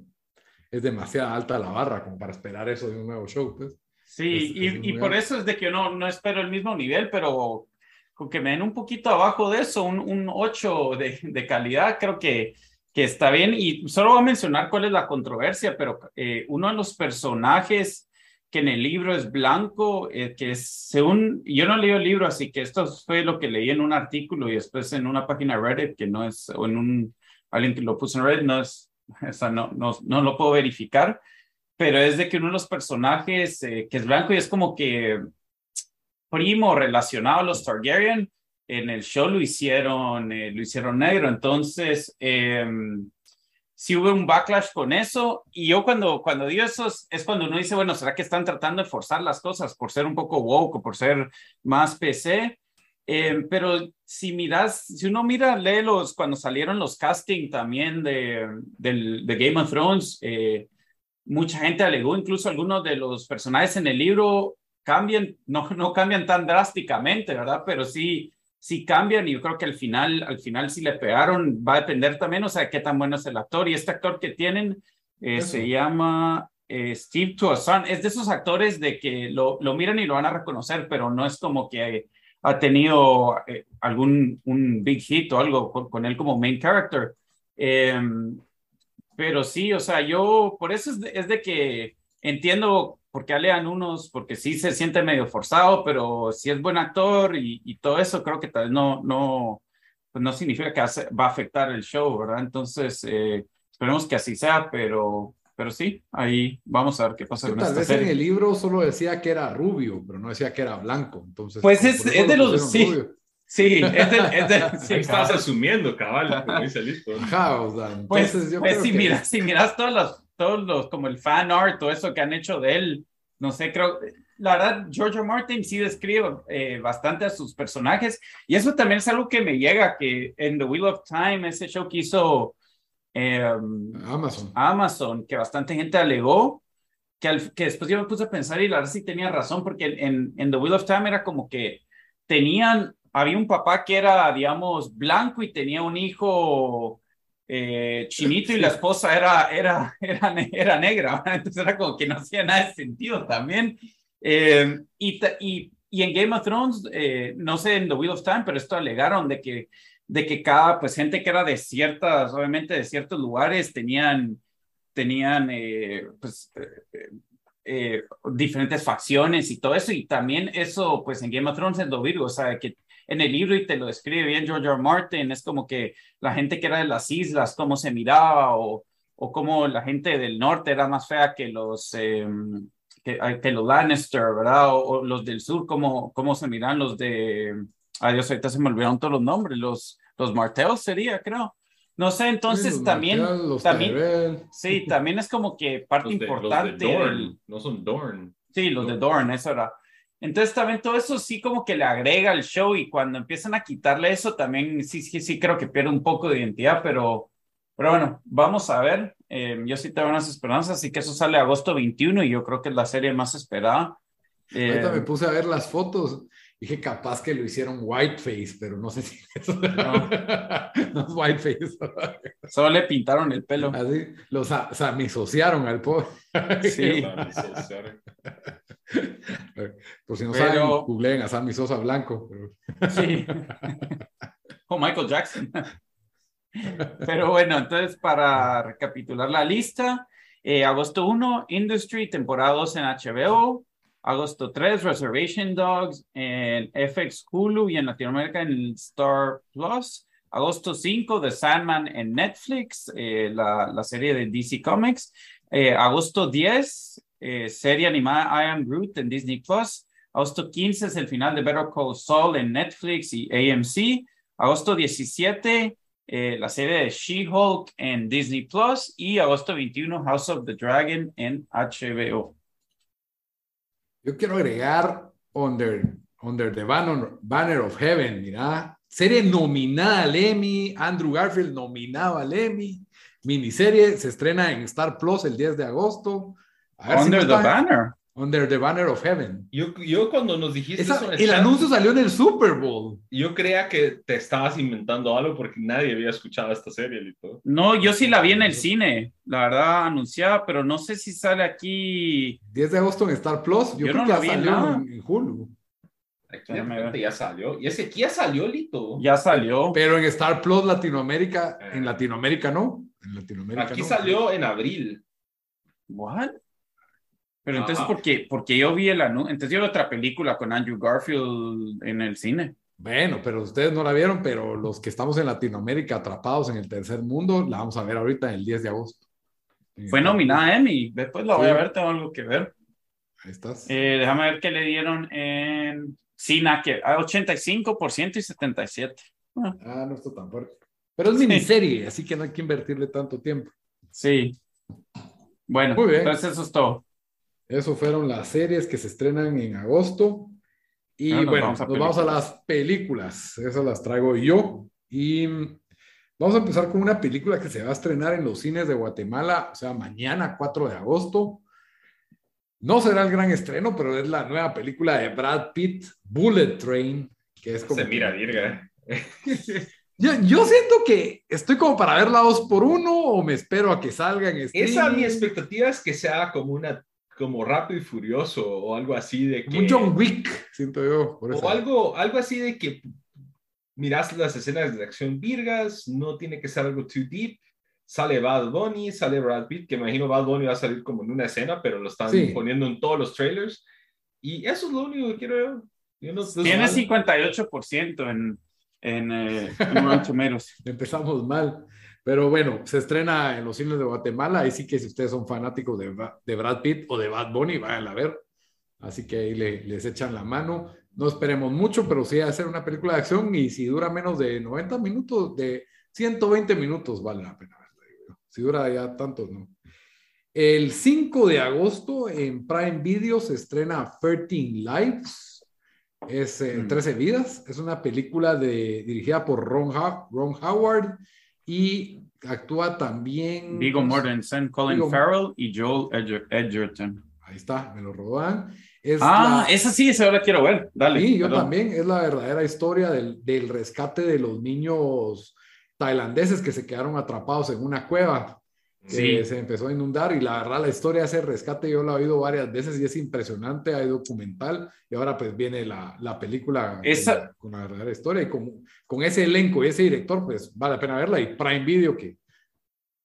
es demasiado alta la barra como para esperar eso de un nuevo show, pues. Sí, es, y, y por eso es de que no, no espero el mismo nivel, pero con que me den un poquito abajo de eso, un, un 8 de, de calidad, creo que, que está bien. Y solo voy a mencionar cuál es la controversia, pero eh, uno de los personajes que en el libro es blanco, eh, que es, según, yo no leí el libro, así que esto fue lo que leí en un artículo y después en una página Reddit, que no es, o en un, alguien que lo puso en Reddit, no es, o sea, no, no, no lo puedo verificar, pero es de que uno de los personajes eh, que es blanco y es como que primo relacionado a los Targaryen, en el show lo hicieron, eh, lo hicieron negro, entonces... Eh, si hubo un backlash con eso. Y yo cuando, cuando digo eso es, cuando uno dice, bueno, ¿será que están tratando de forzar las cosas por ser un poco woke o por ser más PC? Eh, pero si miras, si uno mira, lee los, cuando salieron los casting también de, de, de Game of Thrones, eh, mucha gente alegó, incluso algunos de los personajes en el libro cambian, no, no cambian tan drásticamente, ¿verdad? Pero sí, si cambian y yo creo que al final, al final si le pegaron, va a depender también, o sea, qué tan bueno es el actor. Y este actor que tienen eh, se llama eh, Steve Toussaint, es de esos actores de que lo, lo, miran y lo van a reconocer, pero no es como que ha tenido eh, algún un big hit o algo con, con, él como main character. Pero sí, o sea, yo por eso es de, es de que entiendo por qué alean unos, porque sí se siente medio forzado, pero si es buen actor y, y todo eso, creo que tal vez no, no, pues no significa que va a afectar el show, ¿verdad? Entonces, eh, esperemos que así sea, pero, pero sí, ahí vamos a ver qué pasa con Tal vez en el libro solo decía que era rubio, pero no decía que era blanco, entonces... Pues es, es de los... Sí, Sí, es del, es del, sí, Estás asumiendo, cabal, como dice listo. Ajá, o sea, pues, yo pues creo si, que... miras, si miras todos los, todos los, como el fan art, todo eso que han hecho de él, no sé, creo, la verdad, George Martin sí describe eh, bastante a sus personajes y eso también es algo que me llega, que en The Wheel of Time, ese show que hizo eh, Amazon. Amazon, que bastante gente alegó, que, al, que después yo me puse a pensar y la verdad sí tenía razón, porque en, en The Wheel of Time era como que tenían había un papá que era, digamos, blanco y tenía un hijo eh, chinito y la esposa era, era, era, era negra, entonces era como que no hacía nada de sentido también. Eh, y, y, y, en Game of Thrones, eh, no sé en The Wheel of Time, pero esto alegaron de que, de que cada, pues gente que era de ciertas, obviamente de ciertos lugares, tenían, tenían, pues, diferentes facciones y todo eso, y también eso, pues en Game of Thrones es lo virgo, o sea, que en el libro y te lo describe bien George R. Martin, es como que la gente que era de las islas, cómo se miraba o, o cómo la gente del norte era más fea que los, eh, que, que, los Lannister, ¿verdad? O, los del sur, cómo, cómo se miran los de, adiós, ahorita se me olvidaron todos los nombres, los, los Martells sería, creo. No sé, entonces sí, también, también sí, también es como que parte de, importante. Dorn, no son Dorn. Sí, los de Dorn, eso era. Entonces también todo eso sí como que le agrega al show y cuando empiezan a quitarle eso también sí, sí, sí creo que pierde un poco de identidad, pero, pero bueno, vamos a ver. Eh, yo sí tengo unas esperanzas, así que eso sale agosto 21 y yo creo que es la serie más esperada. Eh, Ahorita me puse a ver las fotos. Dije, capaz que lo hicieron whiteface, pero no sé si eso... No, no es whiteface. Solo le pintaron el pelo. Así, lo samisociaron al pobre. Sí. Por si no pero... saben, googleen a Sammy Sosa Blanco. Pero... Sí. O Michael Jackson. Pero bueno, entonces para recapitular la lista, eh, agosto 1, Industry, temporada 2 en HBO. Agosto 3, Reservation Dogs en FX Hulu y en Latinoamérica en Star Plus. Agosto 5, The Sandman en Netflix, eh, la, la, serie de DC Comics. Eh, agosto 10, eh, serie animada I Am Groot en Disney Plus. Agosto 15 es el final de Better Call Saul en Netflix y AMC. Agosto 17, eh, la serie de She-Hulk en Disney Plus. Y agosto 21, House of the Dragon en HBO. Yo quiero agregar Under, under the Banner, Banner of Heaven, mira, serie nominada al Emmy, Andrew Garfield nominado al Emmy, miniserie, se estrena en Star Plus el 10 de agosto. Under si the Banner. Under the Banner of Heaven. Yo, yo cuando nos dijiste Esa, eso, el chat, anuncio salió en el Super Bowl. Yo creía que te estabas inventando algo porque nadie había escuchado esta serie, Lito. No, yo sí la vi en el cine, la verdad, anunciada, pero no sé si sale aquí. 10 de agosto en Star Plus. Yo, yo creo no que ya salió en, en, Hulu. Aquí ya salió. Y ese aquí ya salió, Lito. Ya salió. Pero en Star Plus Latinoamérica, eh. en Latinoamérica no. En Latinoamérica aquí no. salió en abril. ¿What? Pero entonces, ¿por qué? Porque yo vi el anuncio. Entonces, yo vi otra película con Andrew Garfield en el cine. Bueno, pero ustedes no la vieron, pero los que estamos en Latinoamérica atrapados en el tercer mundo, la vamos a ver ahorita el 10 de agosto. Fue nominada a Emmy. Después la voy sí. a ver, tengo algo que ver. Ahí estás. Eh, déjame ver qué le dieron en Cina, que a 85% y 77. Ah. ah, no está tan fuerte. Pero es miniserie, sí. así que no hay que invertirle tanto tiempo. Sí. Bueno, Muy bien. entonces eso es todo. Eso fueron las series que se estrenan en agosto. Y no, bueno, vamos nos vamos a las películas. Esas las traigo yo. Y vamos a empezar con una película que se va a estrenar en los cines de Guatemala, o sea, mañana 4 de agosto. No será el gran estreno, pero es la nueva película de Brad Pitt, Bullet Train, que es como... Se mira, virga. Yo, yo, siento que estoy como para verla dos por uno o me espero a que salga en streaming. Esa mi expectativa es que sea como una como rápido y furioso o algo así de que... Un John Wick, siento yo. o algo, algo así de que miras las escenas de acción virgas, no tiene que ser algo too deep, sale Bad Bunny, sale Brad Pitt, que imagino Bad Bunny va a salir como en una escena, pero lo están poniendo en todos los trailers. Y eso es lo único que quiero yo. Tiene 58% en, en, eh, en Empezamos mal. Pero bueno, se estrena en los cines de Guatemala. Ahí sí que si ustedes son fanáticos de, de Brad Pitt o de Bad Bunny, vayan a ver. Así que ahí les echan la mano. No esperemos mucho, pero sí a ser una película de acción y si dura menos de 90 minutos, de 120 minutos, vale la pena. Si dura ya tanto, no. El 5 de agosto en Prime Video se estrena 13 Lives. Es 13 eh, mm. vidas. Es una película de, dirigida por Ron, Ron Howard y actúa también. Vigo Mortensen, Colin Farrell y Joel Edgerton. Ahí está, me lo roban. ah, esa sí, esa ahora quiero ver. Dale. Sí, yo también. Es la verdadera historia del, del, rescate de los niños tailandeses que se quedaron atrapados en una cueva. Que se empezó a inundar y la verdad la historia de ese rescate yo la he oído varias veces y es impresionante, hay documental y ahora pues viene la, la película esa... con, la verdadera historia y con, con ese elenco y ese director pues vale la pena verla y Prime Video que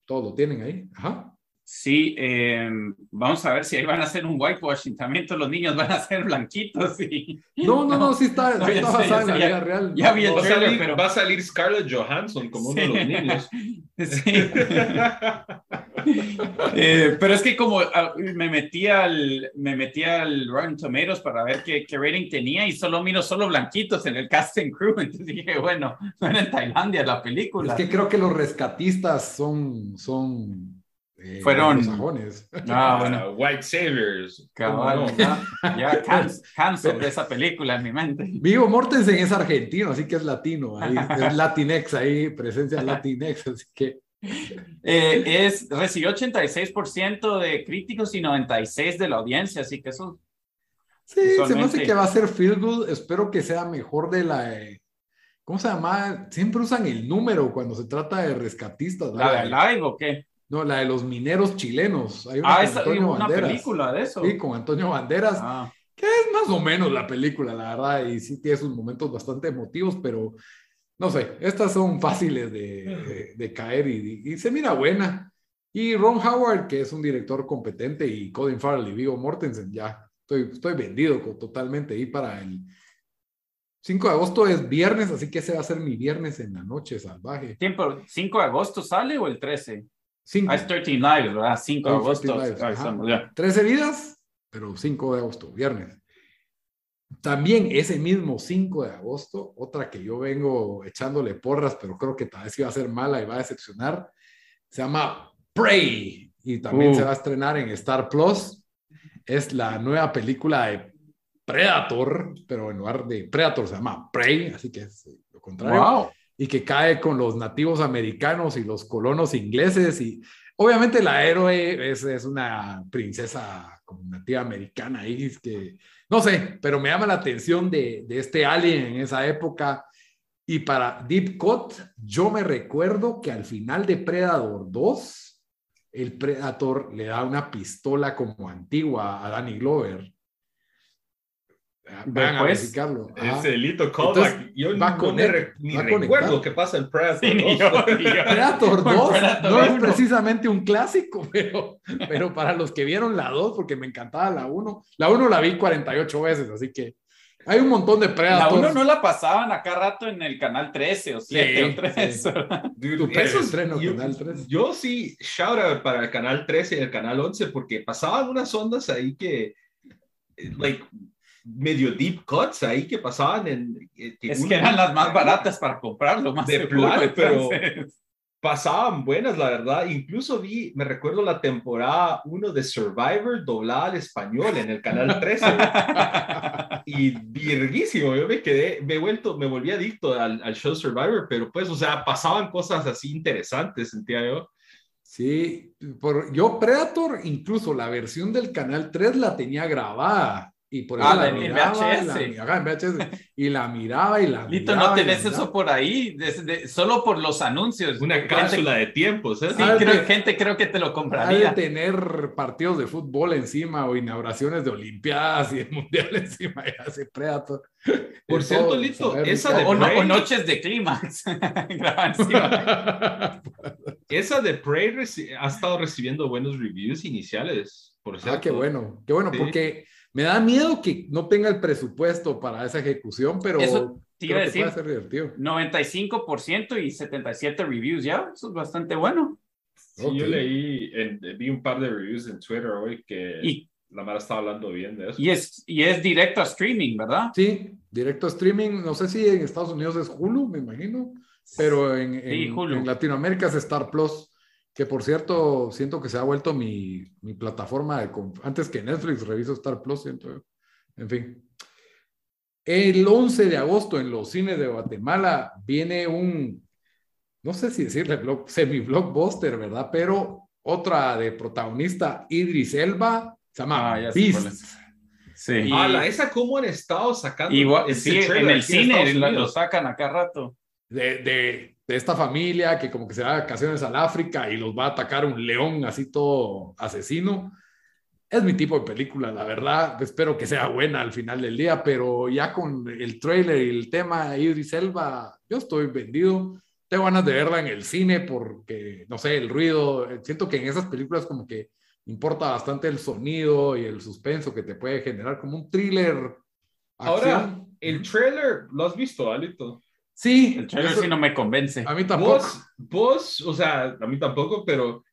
todos lo tienen ahí. Ajá. Sí, eh, vamos a ver si ahí van a hacer un whitewashing. También todos los niños van a ser blanquitos. Y... No, no, no, sí está, no, está basada en la vida real. Ya vi el va, trailer, salir, pero... va a salir Scarlett Johansson como uno de los niños. Sí. eh, pero es que como uh, me metí al me metí al Rotten Tomatoes para ver qué, qué, rating tenía y solo miro solo blanquitos en el casting crew. Entonces dije, bueno, no era en Tailandia la película. Es que creo que los rescatistas son, son eh, Fueron. Ah, bueno. White Saviors. ya, cancel de esa película en mi mente. Vivo Mortensen es argentino, así que es latino. Ahí, es Latinex, ahí presencia Latinex, así que. Eh, es, recibió 86% de críticos y 96% de la audiencia, así que eso. Sí, se me hace que va a ser Feel Good. Espero que sea mejor de la. Eh, ¿Cómo se llama? Siempre usan el número cuando se trata de rescatistas. ¿La de live o qué? No, la de los mineros chilenos. Hay una, ah, esa, una película de eso. Sí, con Antonio Banderas, ah. que es más o menos la película, la verdad, y sí tiene sus momentos bastante emotivos, pero no sé, estas son fáciles de, de, caer y, y, se mira buena. Y Ron Howard, que es un director competente, y Colin Farrell y Vigo Mortensen, ya estoy, estoy vendido totalmente ahí para el 5 de agosto es viernes, así que ese va a ser mi viernes en la noche salvaje. ¿Tiempo? ¿5 de agosto sale o el 13? Cinco. Ah, es 13 Lives, ¿verdad? 5 de agosto. 13 vidas, pero 5 de agosto, viernes. También ese mismo 5 de agosto, otra que yo vengo echándole porras, pero creo que tal vez iba a ser mala y va a decepcionar, se llama Prey y también se va a estrenar en Star Plus. Es la nueva película de Predator, pero en lugar de Predator se llama Prey, así que es lo contrario. Wow y que cae con los nativos americanos y los colonos ingleses y obviamente la héroe es, una princesa como nativa americana es que no sé, pero me llama la atención de, de este alien en esa época. Y para Deep Cut yo me recuerdo que al final de Predator 2 el Predator le da una pistola como antigua a Danny Glover Van a verificarlo. Ese delito callback. Yo va no ni recuerdo qué pasa en Predator 2. Predator 2 no es precisamente un clásico, pero, pero para los que vieron la 2, porque me encantaba la 1, la 1 la vi 48 veces, así que hay un montón de Predators. La 1 no la pasaban acá rato en el canal 13 o 7 o 3. Sí. Dude, eso estreno, yo, canal 13. yo sí, shout out para el canal 13 y el canal 11, porque pasaban unas ondas ahí que, like, medio deep cuts ahí que pasaban en... Eh, es que eran las más baratas para comprarlo, más de plano, pero pasaban buenas, la verdad. Incluso vi, me recuerdo la temporada 1 de Survivor doblada al español en el canal 13. y virguísimo, yo me quedé, me he vuelto, me volví adicto al, al show Survivor, pero pues, o sea, pasaban cosas así interesantes, sentía yo. Sí, por, yo Predator, incluso la versión del Canal 3 la tenía grabada y por eso ah, la miraba, Y la, miraba y la Lito, no tenés eso por ahí, solo por los anuncios. Una cápsula de tiempos. ¿eh? Sí, creo, gente creo que te lo compraría. de tener partidos de fútbol encima o inauguraciones de Olimpiadas y de Mundial encima, ya se Predator. Por cierto, Lito, esa de o, o, noches de clímax. esa de Prey ha estado recibiendo buenos reviews iniciales, por cierto. Ah, qué bueno, qué bueno, porque me da miedo que no tenga el presupuesto para esa ejecución, pero Eso te iba a decir, puede ser divertido. 95% y 77 reviews ya, eso es bastante bueno. Sí, yo leí, vi un par de reviews en Twitter hoy que y, la Mara estaba hablando bien de eso. Y es, y es directo a streaming, ¿verdad? Sí, directo a streaming. No sé si en Estados Unidos es Hulu, me imagino, pero en, en, Latinoamérica es Star Plus, que por cierto, siento que se ha vuelto mi, mi plataforma de... Antes que Netflix, reviso Star Plus, siento En fin. El 11 de agosto en los cines de Guatemala viene un, no sé si decirle semi-blockbuster, ¿verdad? Pero otra de protagonista, Idris Elba, se llama ah, Beast. Sí. la esa cómo han estado sacando. Igual, sí, en el cine lo, sacan acá rato. De, de, de, esta familia que como que se da vacaciones al África y los va a atacar un león así todo asesino. Es mi tipo de película, la verdad. Espero que sea buena al final del día, pero ya con el trailer y el tema de Idris Elba, yo estoy vendido tengo ganas de verla en el cine porque, no sé, el ruido, siento que en esas películas como que importa bastante el sonido y el suspenso que te puede generar como un thriller. Ahora, el trailer, ¿lo has visto, Alito? Sí. El trailer sí no me convence. A mí tampoco. ¿Vos, vos, o sea, a mí tampoco, pero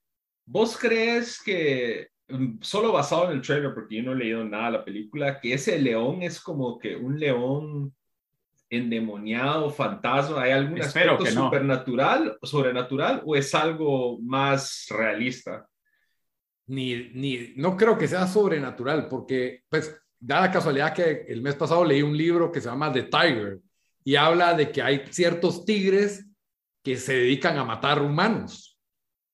¿vos crees que, mm, solo basado en el trailer, porque yo no he leído nada de la película, que ese león es como que un león endemoniado, fantasma? ¿Hay algún aspecto supernatural, sobrenatural o es algo más realista? Ni, ni, no creo que sea sobrenatural, porque, pues, da la casualidad que el mes pasado leí un libro que se llama The Tiger y habla de que hay ciertos tigres que se dedican a matar humanos,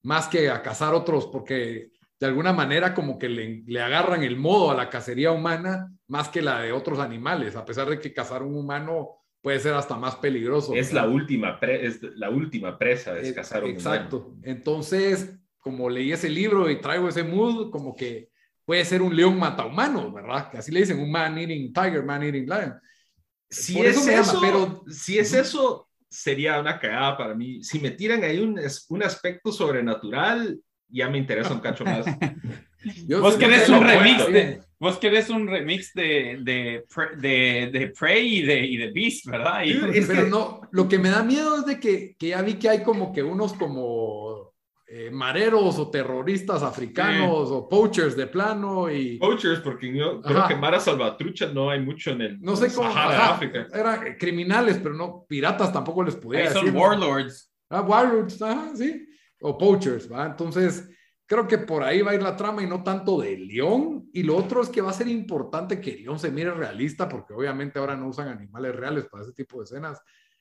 más que a cazar otros, porque de alguna manera como que le, le, agarran el modo a la cacería humana más que la de otros animales, a pesar de que cazar un humano puede ser hasta más peligroso. Es la última, es la última presa de cazar un Exacto. Entonces, como leí ese libro y traigo ese mood, como que puede ser un león mata humano, ¿verdad? Que así le dicen, un man eating tiger, man eating lion. Si es eso, pero si es eso, sería una cagada para mí. Si me tiran ahí un, un aspecto sobrenatural, ya me interesa un cacho más. Vos querés un remix de, vos querés un remix de, de, de, de Prey y de, y de Beast, ¿verdad? pero no, lo que me da miedo es de que, que ya vi que hay como que unos como eh, mareros o terroristas africanos o poachers de plano y... Poachers, porque yo creo que Mara Salvatrucha no hay mucho en el no sé cómo, África. Eran criminales, pero no piratas tampoco les podía decir. Son warlords. Ah, warlords, sí. O poachers, ¿va? Entonces Creo que por ahí va a ir la trama y no tanto de León. Y lo otro es que va a ser importante que León se mire realista, porque obviamente ahora no usan animales reales para ese tipo de escenas.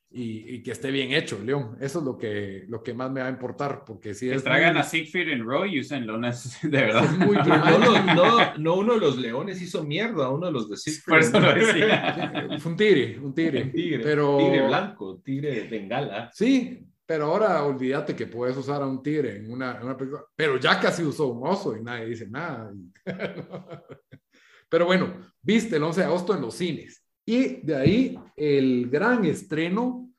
Y, que esté bien hecho, León. Eso es lo que, lo que más me va a importar, porque si es... tragan a Siegfried en Roy y usen lones, de verdad. Es muy no, no, no, uno de los leones hizo mierda, uno de los de Siegfried. Por eso lo decía. Fue un tigre, un tigre. Un tigre, pero... tigre blanco, tigre bengala. Sí, pero ahora olvídate que puedes usar a un tigre en una, una película. Pero ya casi usó un oso y nadie dice nada. Pero bueno, viste el 11 de agosto en los cines. Y de ahí el gran estreno,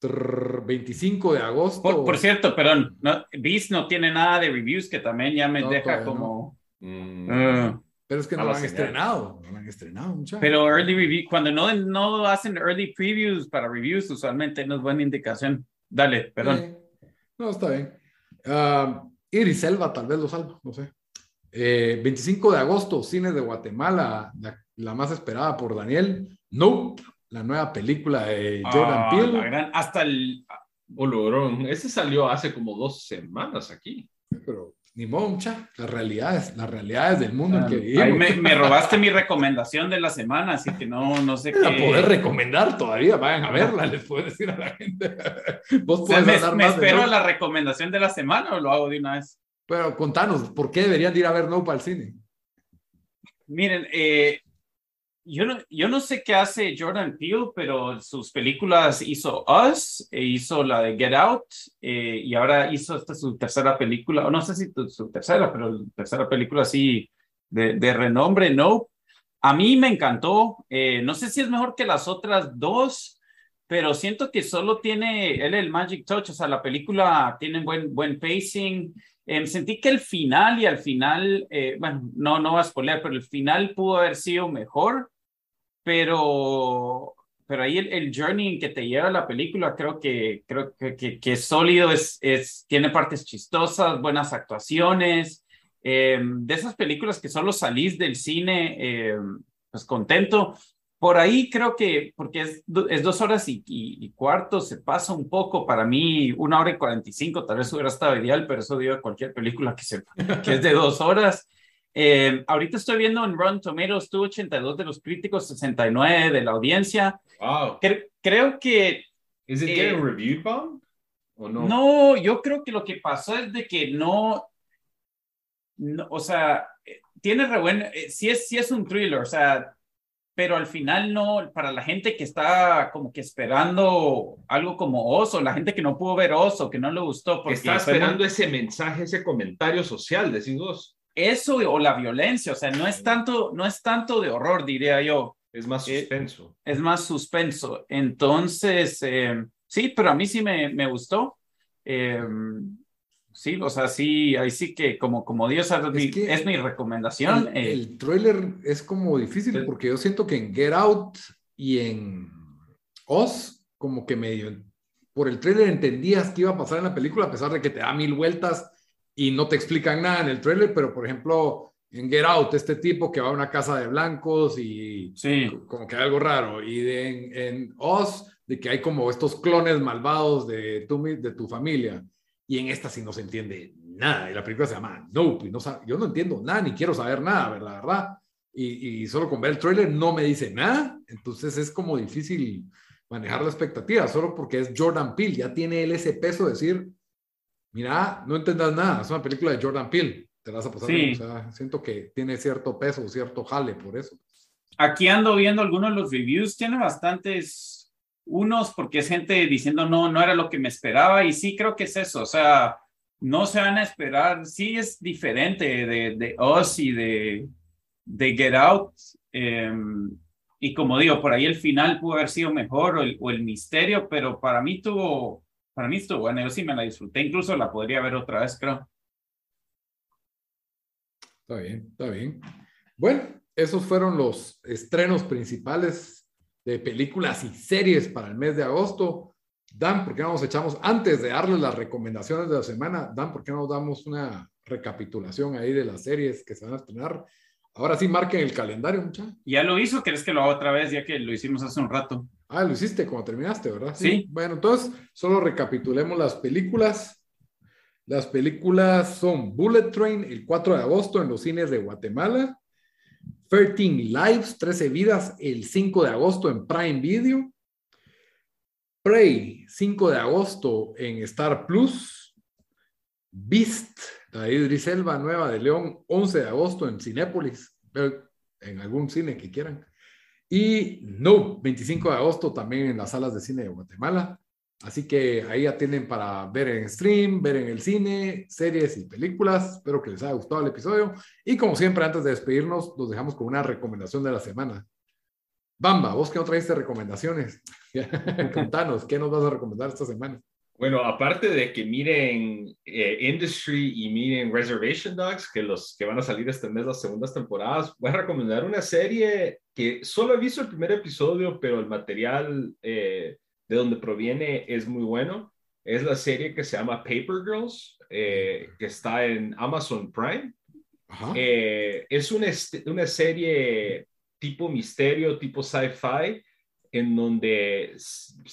25 de agosto. Por, cierto, perdón, no, Beast no tiene nada de reviews que también ya me deja como... Mm. Ah. Pero es que no lo han estrenado, no lo han estrenado muchachos. Pero early review, cuando no, no hacen early previews para reviews, usualmente no es buena indicación. Dale, perdón. no, está bien. Uh, Iris Selva tal vez lo salva, no sé. 25 eh, de agosto, cines de Guatemala, la, más esperada por Daniel. Nope, la nueva película de Jordan ah, Peele. hasta el... Olorón, ese salió hace como dos semanas aquí. Pero ni moncha, las realidades, las realidades del mundo en que vivimos. Me, robaste mi recomendación de la semana, así que no, no sé qué. La poder recomendar todavía, vayan a verla, les puedo decir a la gente. Vos puedes me, me espero la recomendación de la semana o lo hago de una vez. Pero contanos, ¿por qué deberían ir a ver No para el cine? Miren, eh, yo no, yo no sé qué hace Jordan Peele, pero sus películas hizo Us, e hizo la de Get Out, eh, y ahora hizo esta su tercera película, o no sé si su tercera, pero tercera película así de, de renombre, No. A mí me encantó, eh, no sé si es mejor que las otras dos, pero siento que solo tiene él el magic touch, o sea, la película tiene buen, buen pacing. Em, sentí que el final y al final, eh, bueno, no, no va a spoiler, pero el final pudo haber sido mejor, pero, pero ahí el, el journey que te lleva la película creo que, creo que, que, que es sólido, es, es, tiene partes chistosas, buenas actuaciones, em, de esas películas que solo salís del cine em, pues contento. Por ahí creo que, porque es, es dos horas y, y, cuarto, se pasa un poco. Para mí, una hora y cuarenta y cinco, tal vez hubiera estado ideal, pero eso dio a cualquier película que, se, que es de dos horas. Eh, ahorita estoy viendo en Rotten Tomatoes, tuvo 82 de los críticos, 69 de la audiencia. Wow. Cre creo que... ¿Es it eh, reviewed bomb? ¿O no? No, yo creo que lo que pasó es de que no, no o sea, tiene re buen, eh, sí, es, sí es un thriller, o sea, pero al final no, para la gente que está como que esperando algo como Oso, la gente que no pudo ver Oso, que no le gustó. Porque está esperando ese mensaje, ese comentario social, decís vos. Eso o la violencia, o sea, no es tanto, no es tanto de horror, diría yo. Es más eh, suspenso. es más suspenso. Entonces, eh, sí, pero a mí sí me, me gustó. Eh, Sí, o sea, sí, ahí sí que como, como Dios es, mi, recomendación. El, eh. el, trailer es como difícil porque yo siento que en Get Out y en Oz, como que medio, por el trailer entendías qué iba a pasar en la película, a pesar de que te da mil vueltas y no te explican nada en el trailer, pero por ejemplo, en Get Out, este tipo que va a una casa de blancos y sí. como que hay algo raro, y de, en, en Oz, de que hay como estos clones malvados de tu, de tu familia y en esta sí no se entiende nada. Y la película se llama Nope, y no, yo no entiendo nada, ni quiero saber nada, la verdad. Y, y, solo con ver el trailer no me dice nada, entonces es como difícil manejar la expectativa, solo porque es Jordan Peele, ya tiene él ese peso de decir, mira, no entendas nada, es una película de Jordan Peele, te vas a pasar, sí. o sea, siento que tiene cierto peso, cierto jale por eso. Aquí ando viendo algunos de los reviews, tiene bastantes unos porque es gente diciendo no, no era lo que me esperaba y sí creo que es eso, o sea, no se van a esperar, sí es diferente de, de Us y de, de Get Out. Eh, y como digo, por ahí el final pudo haber sido mejor o el, o el, misterio, pero para mí tuvo, para mí estuvo bueno, yo sí me la disfruté, incluso la podría ver otra vez, creo. Está bien, está bien. Bueno, esos fueron los estrenos principales de películas y series para el mes de agosto. Dan, ¿por qué no nos echamos, antes de darles las recomendaciones de la semana, Dan, ¿por qué no nos damos una recapitulación ahí de las series que se van a estrenar? Ahora sí, marquen el calendario, muchachos. ¿Ya lo hizo? ¿Quieres que lo haga otra vez, ya que lo hicimos hace un rato? Ah, lo hiciste cuando terminaste, ¿verdad? Sí. sí. Bueno, entonces, solo recapitulemos las películas. Las películas son Bullet Train el 4 de agosto en los cines de Guatemala. 13 Lives, 13 vidas, el 5 de agosto en Prime Video. Prey, 5 de agosto en Star Plus. Beast, la de Idris Elba, nueva de León, 11 de agosto en Cinépolis, en algún cine que quieran. Y No, 25 de agosto también en las salas de cine de Guatemala. Así que ahí ya tienen para ver en stream, ver en el cine, series y películas. Espero que les haya gustado el episodio. Y como siempre, antes de despedirnos, los dejamos con una recomendación de la semana. Bamba, vos que no traiste recomendaciones, contanos, ¿qué nos vas a recomendar esta semana? Bueno, aparte de que miren eh, Industry y miren Reservation Dogs, que los que van a salir este mes las segundas temporadas, voy a recomendar una serie que solo he visto el primer episodio, pero el material eh, de donde proviene es muy bueno. Es la serie que se llama Paper Girls, eh, que está en Amazon Prime. Eh, es una, una serie tipo misterio, tipo sci-fi, en donde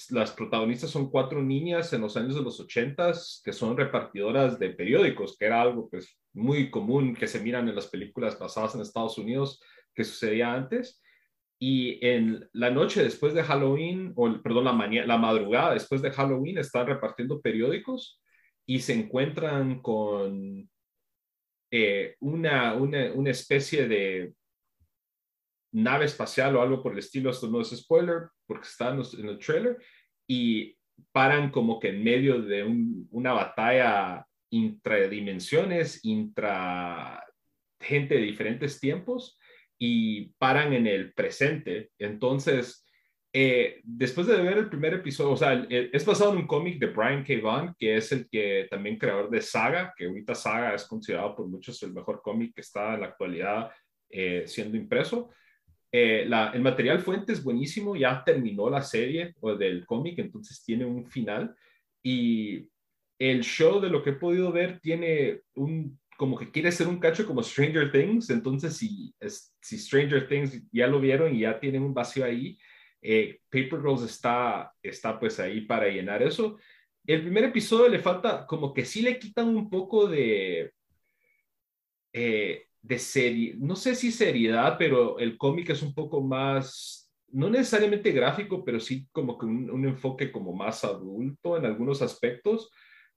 las protagonistas son cuatro niñas en los años de los ochentas que son repartidoras de periódicos, que era algo pues muy común que se miran en las películas basadas en Estados Unidos que sucedía antes y en la noche después de Halloween, o perdón, la, mañana, la madrugada después de Halloween, están repartiendo periódicos y se encuentran con eh, una, una, una, especie de nave espacial o algo por el estilo, esto no es spoiler porque está en, el trailer, y paran como que en medio de una batalla intradimensiones, intra gente de diferentes tiempos, y paran en el presente. Entonces, eh, después de ver el primer episodio, o sea, es basado en un cómic de Brian K. Vaughan, que es el que también creador de Saga, que ahorita Saga es considerado por muchos el mejor cómic que está en la actualidad eh, siendo impreso. Eh, el material fuente es buenísimo, ya terminó la serie o del cómic, entonces tiene un final. Y el show de lo que he podido ver tiene un, como que quiere ser un cacho como Stranger Things, entonces si, si Stranger Things ya lo vieron y ya tienen un vacío ahí, eh, Paper Girls está, está pues ahí para llenar eso. El primer episodio le falta, como que sí le quitan un poco de, eh, de serie, no sé si seriedad, pero el cómic es un poco más, no necesariamente gráfico, pero sí como que un, un enfoque como más adulto en algunos aspectos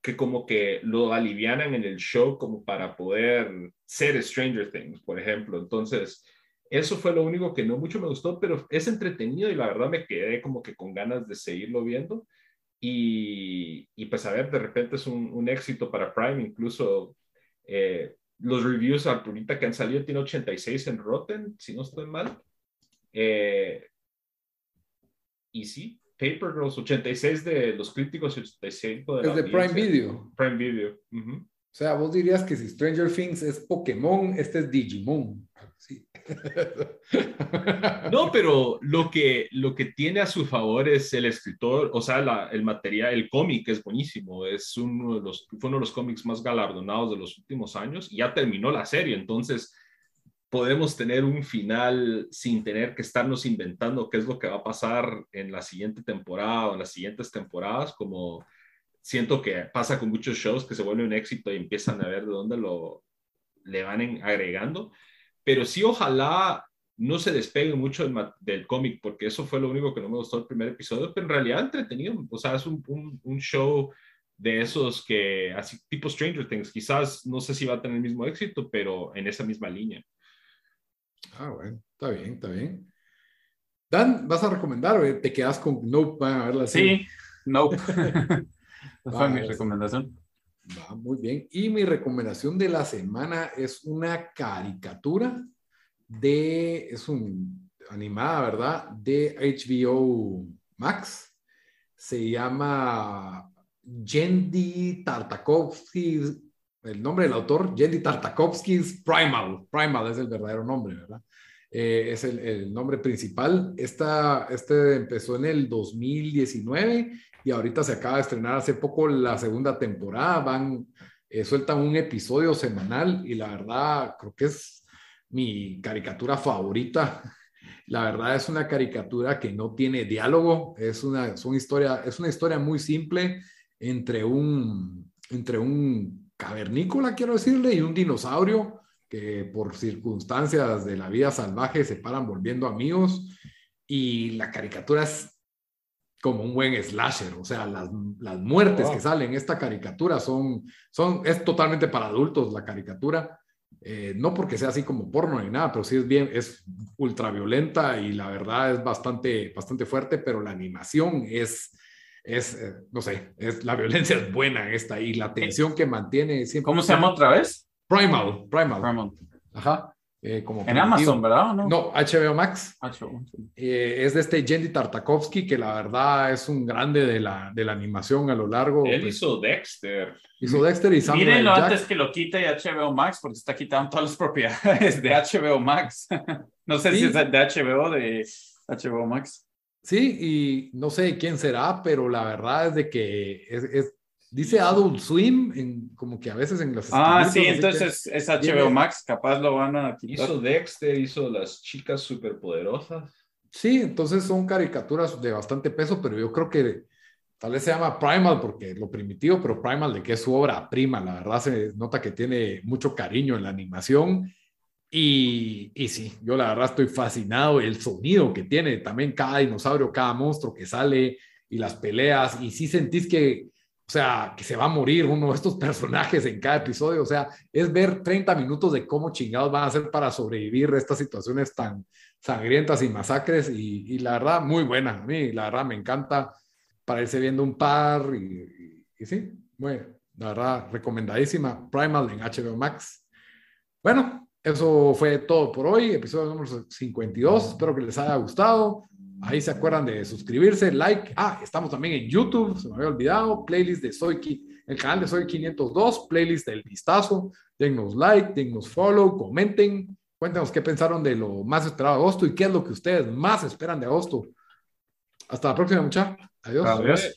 que como que lo alivianan en el show como para poder ser Stranger Things, por ejemplo. Entonces, eso fue lo único que no mucho me gustó, pero es entretenido y la verdad me quedé como que con ganas de seguirlo viendo. Y, y pues a ver, de repente es un, un éxito para Prime, incluso eh, los reviews ahorita que han salido tiene 86 en Rotten, si no estoy mal. Eh, y sí, Paper Girls, 86 de los críticos y 85 de Es de Prime Video. Prime Video. O sea, vos dirías que si Stranger Things es Pokémon, este es Digimon. Sí. No, pero lo que, lo que tiene a su favor es el escritor, o sea, el material, el cómic es buenísimo, es uno de los, fue uno de los cómics más galardonados de los últimos años y ya terminó la serie, entonces podemos tener un final sin tener que estarnos inventando qué es lo que va a pasar en la siguiente temporada o en las siguientes temporadas, como siento que pasa con muchos shows que se vuelven un éxito y empiezan a ver de dónde lo le van agregando. Pero sí, ojalá no se despegue mucho del, del cómic, porque eso fue lo único que no me gustó del primer episodio, pero en realidad entretenido. O sea, es un, un, un show de esos que, así tipo Stranger Things, quizás no sé si va a tener el mismo éxito, pero en esa misma línea. Ah, bueno, está bien, está bien. Dan, ¿vas a recomendar o te quedas con Nope? a verla Sí, Nope. Esa fue mi recomendación. Va, muy bien. Y mi recomendación de la semana es una caricatura de, es un animada, ¿verdad? De HBO Max. Se llama Yendi Tartakovsky el nombre del autor, Yendi Tartakovsky's Primal. Primal es el verdadero nombre, ¿verdad? Eh, es el, nombre principal. Esta, este empezó en el 2019 y ahorita se acaba de estrenar hace poco la segunda temporada. Van, eh, sueltan un episodio semanal y la verdad creo que es mi caricatura favorita. La verdad es una caricatura que no tiene diálogo, es una, es una, historia, es una historia muy simple entre un, entre un cavernícola, quiero decirle, y un dinosaurio que por circunstancias de la vida salvaje se paran volviendo amigos. Y la caricatura es como un buen slasher, o sea, las, las muertes que salen en esta caricatura son, son, es totalmente para adultos la caricatura, eh, no porque sea así como porno ni nada, pero sí es bien, es ultra violenta y la verdad es bastante, bastante fuerte, pero la animación es, es, eh, no sé, es, la violencia es buena en esta y la tensión que mantiene siempre. ¿Cómo se llama otra vez? Primal, Primal. Ajá. Eh, como en Amazon, ¿verdad? No? no, HBO Max. Eh, es de este Jenny Tartakovsky, que la verdad es un grande de la, de la animación a lo largo. Él pues, hizo Dexter. Hizo Dexter y Samuel Mírenlo antes que lo quite HBO Max, porque está quitando todas las propiedades de HBO Max. no sé si es de HBO de HBO Max. Sí, y no sé quién será, pero la verdad es de que es, dice Adult Swim, en, como que a veces en las... Ah, sí, entonces es, HBO Max, capaz lo van a quitar. Hizo Dexter, hizo Las Chicas Superpoderosas. Sí, entonces son caricaturas de bastante peso, pero yo creo que tal vez se llama Primal porque lo primitivo, pero Primal de que es su obra prima, la verdad se nota que tiene mucho cariño en la animación y, y, sí, yo la verdad estoy fascinado. El sonido que tiene también cada dinosaurio, cada monstruo que sale y las peleas. Y sí sentís que, o sea, que se va a morir uno de estos personajes en cada episodio. O sea, es ver 30 minutos de cómo chingados van a hacer para sobrevivir estas situaciones tan sangrientas y masacres. Y, la verdad, muy buena. A mí, la verdad, me encanta para irse viendo un par. Y, y sí, bueno, la verdad, recomendadísima. Primal en HBO Max. Bueno, eso fue todo por hoy, episodio número 52. Espero que les haya gustado. Ahí se acuerdan de suscribirse, like. Ah, estamos también en YouTube, se me había olvidado. Playlist de Soy, el canal de Soy 502, playlist del vistazo. Denos like, denos follow, comenten. Cuéntenos qué pensaron de lo más esperado de agosto y qué es lo que ustedes más esperan de agosto. Hasta la próxima, muchachos. Adiós. Adiós.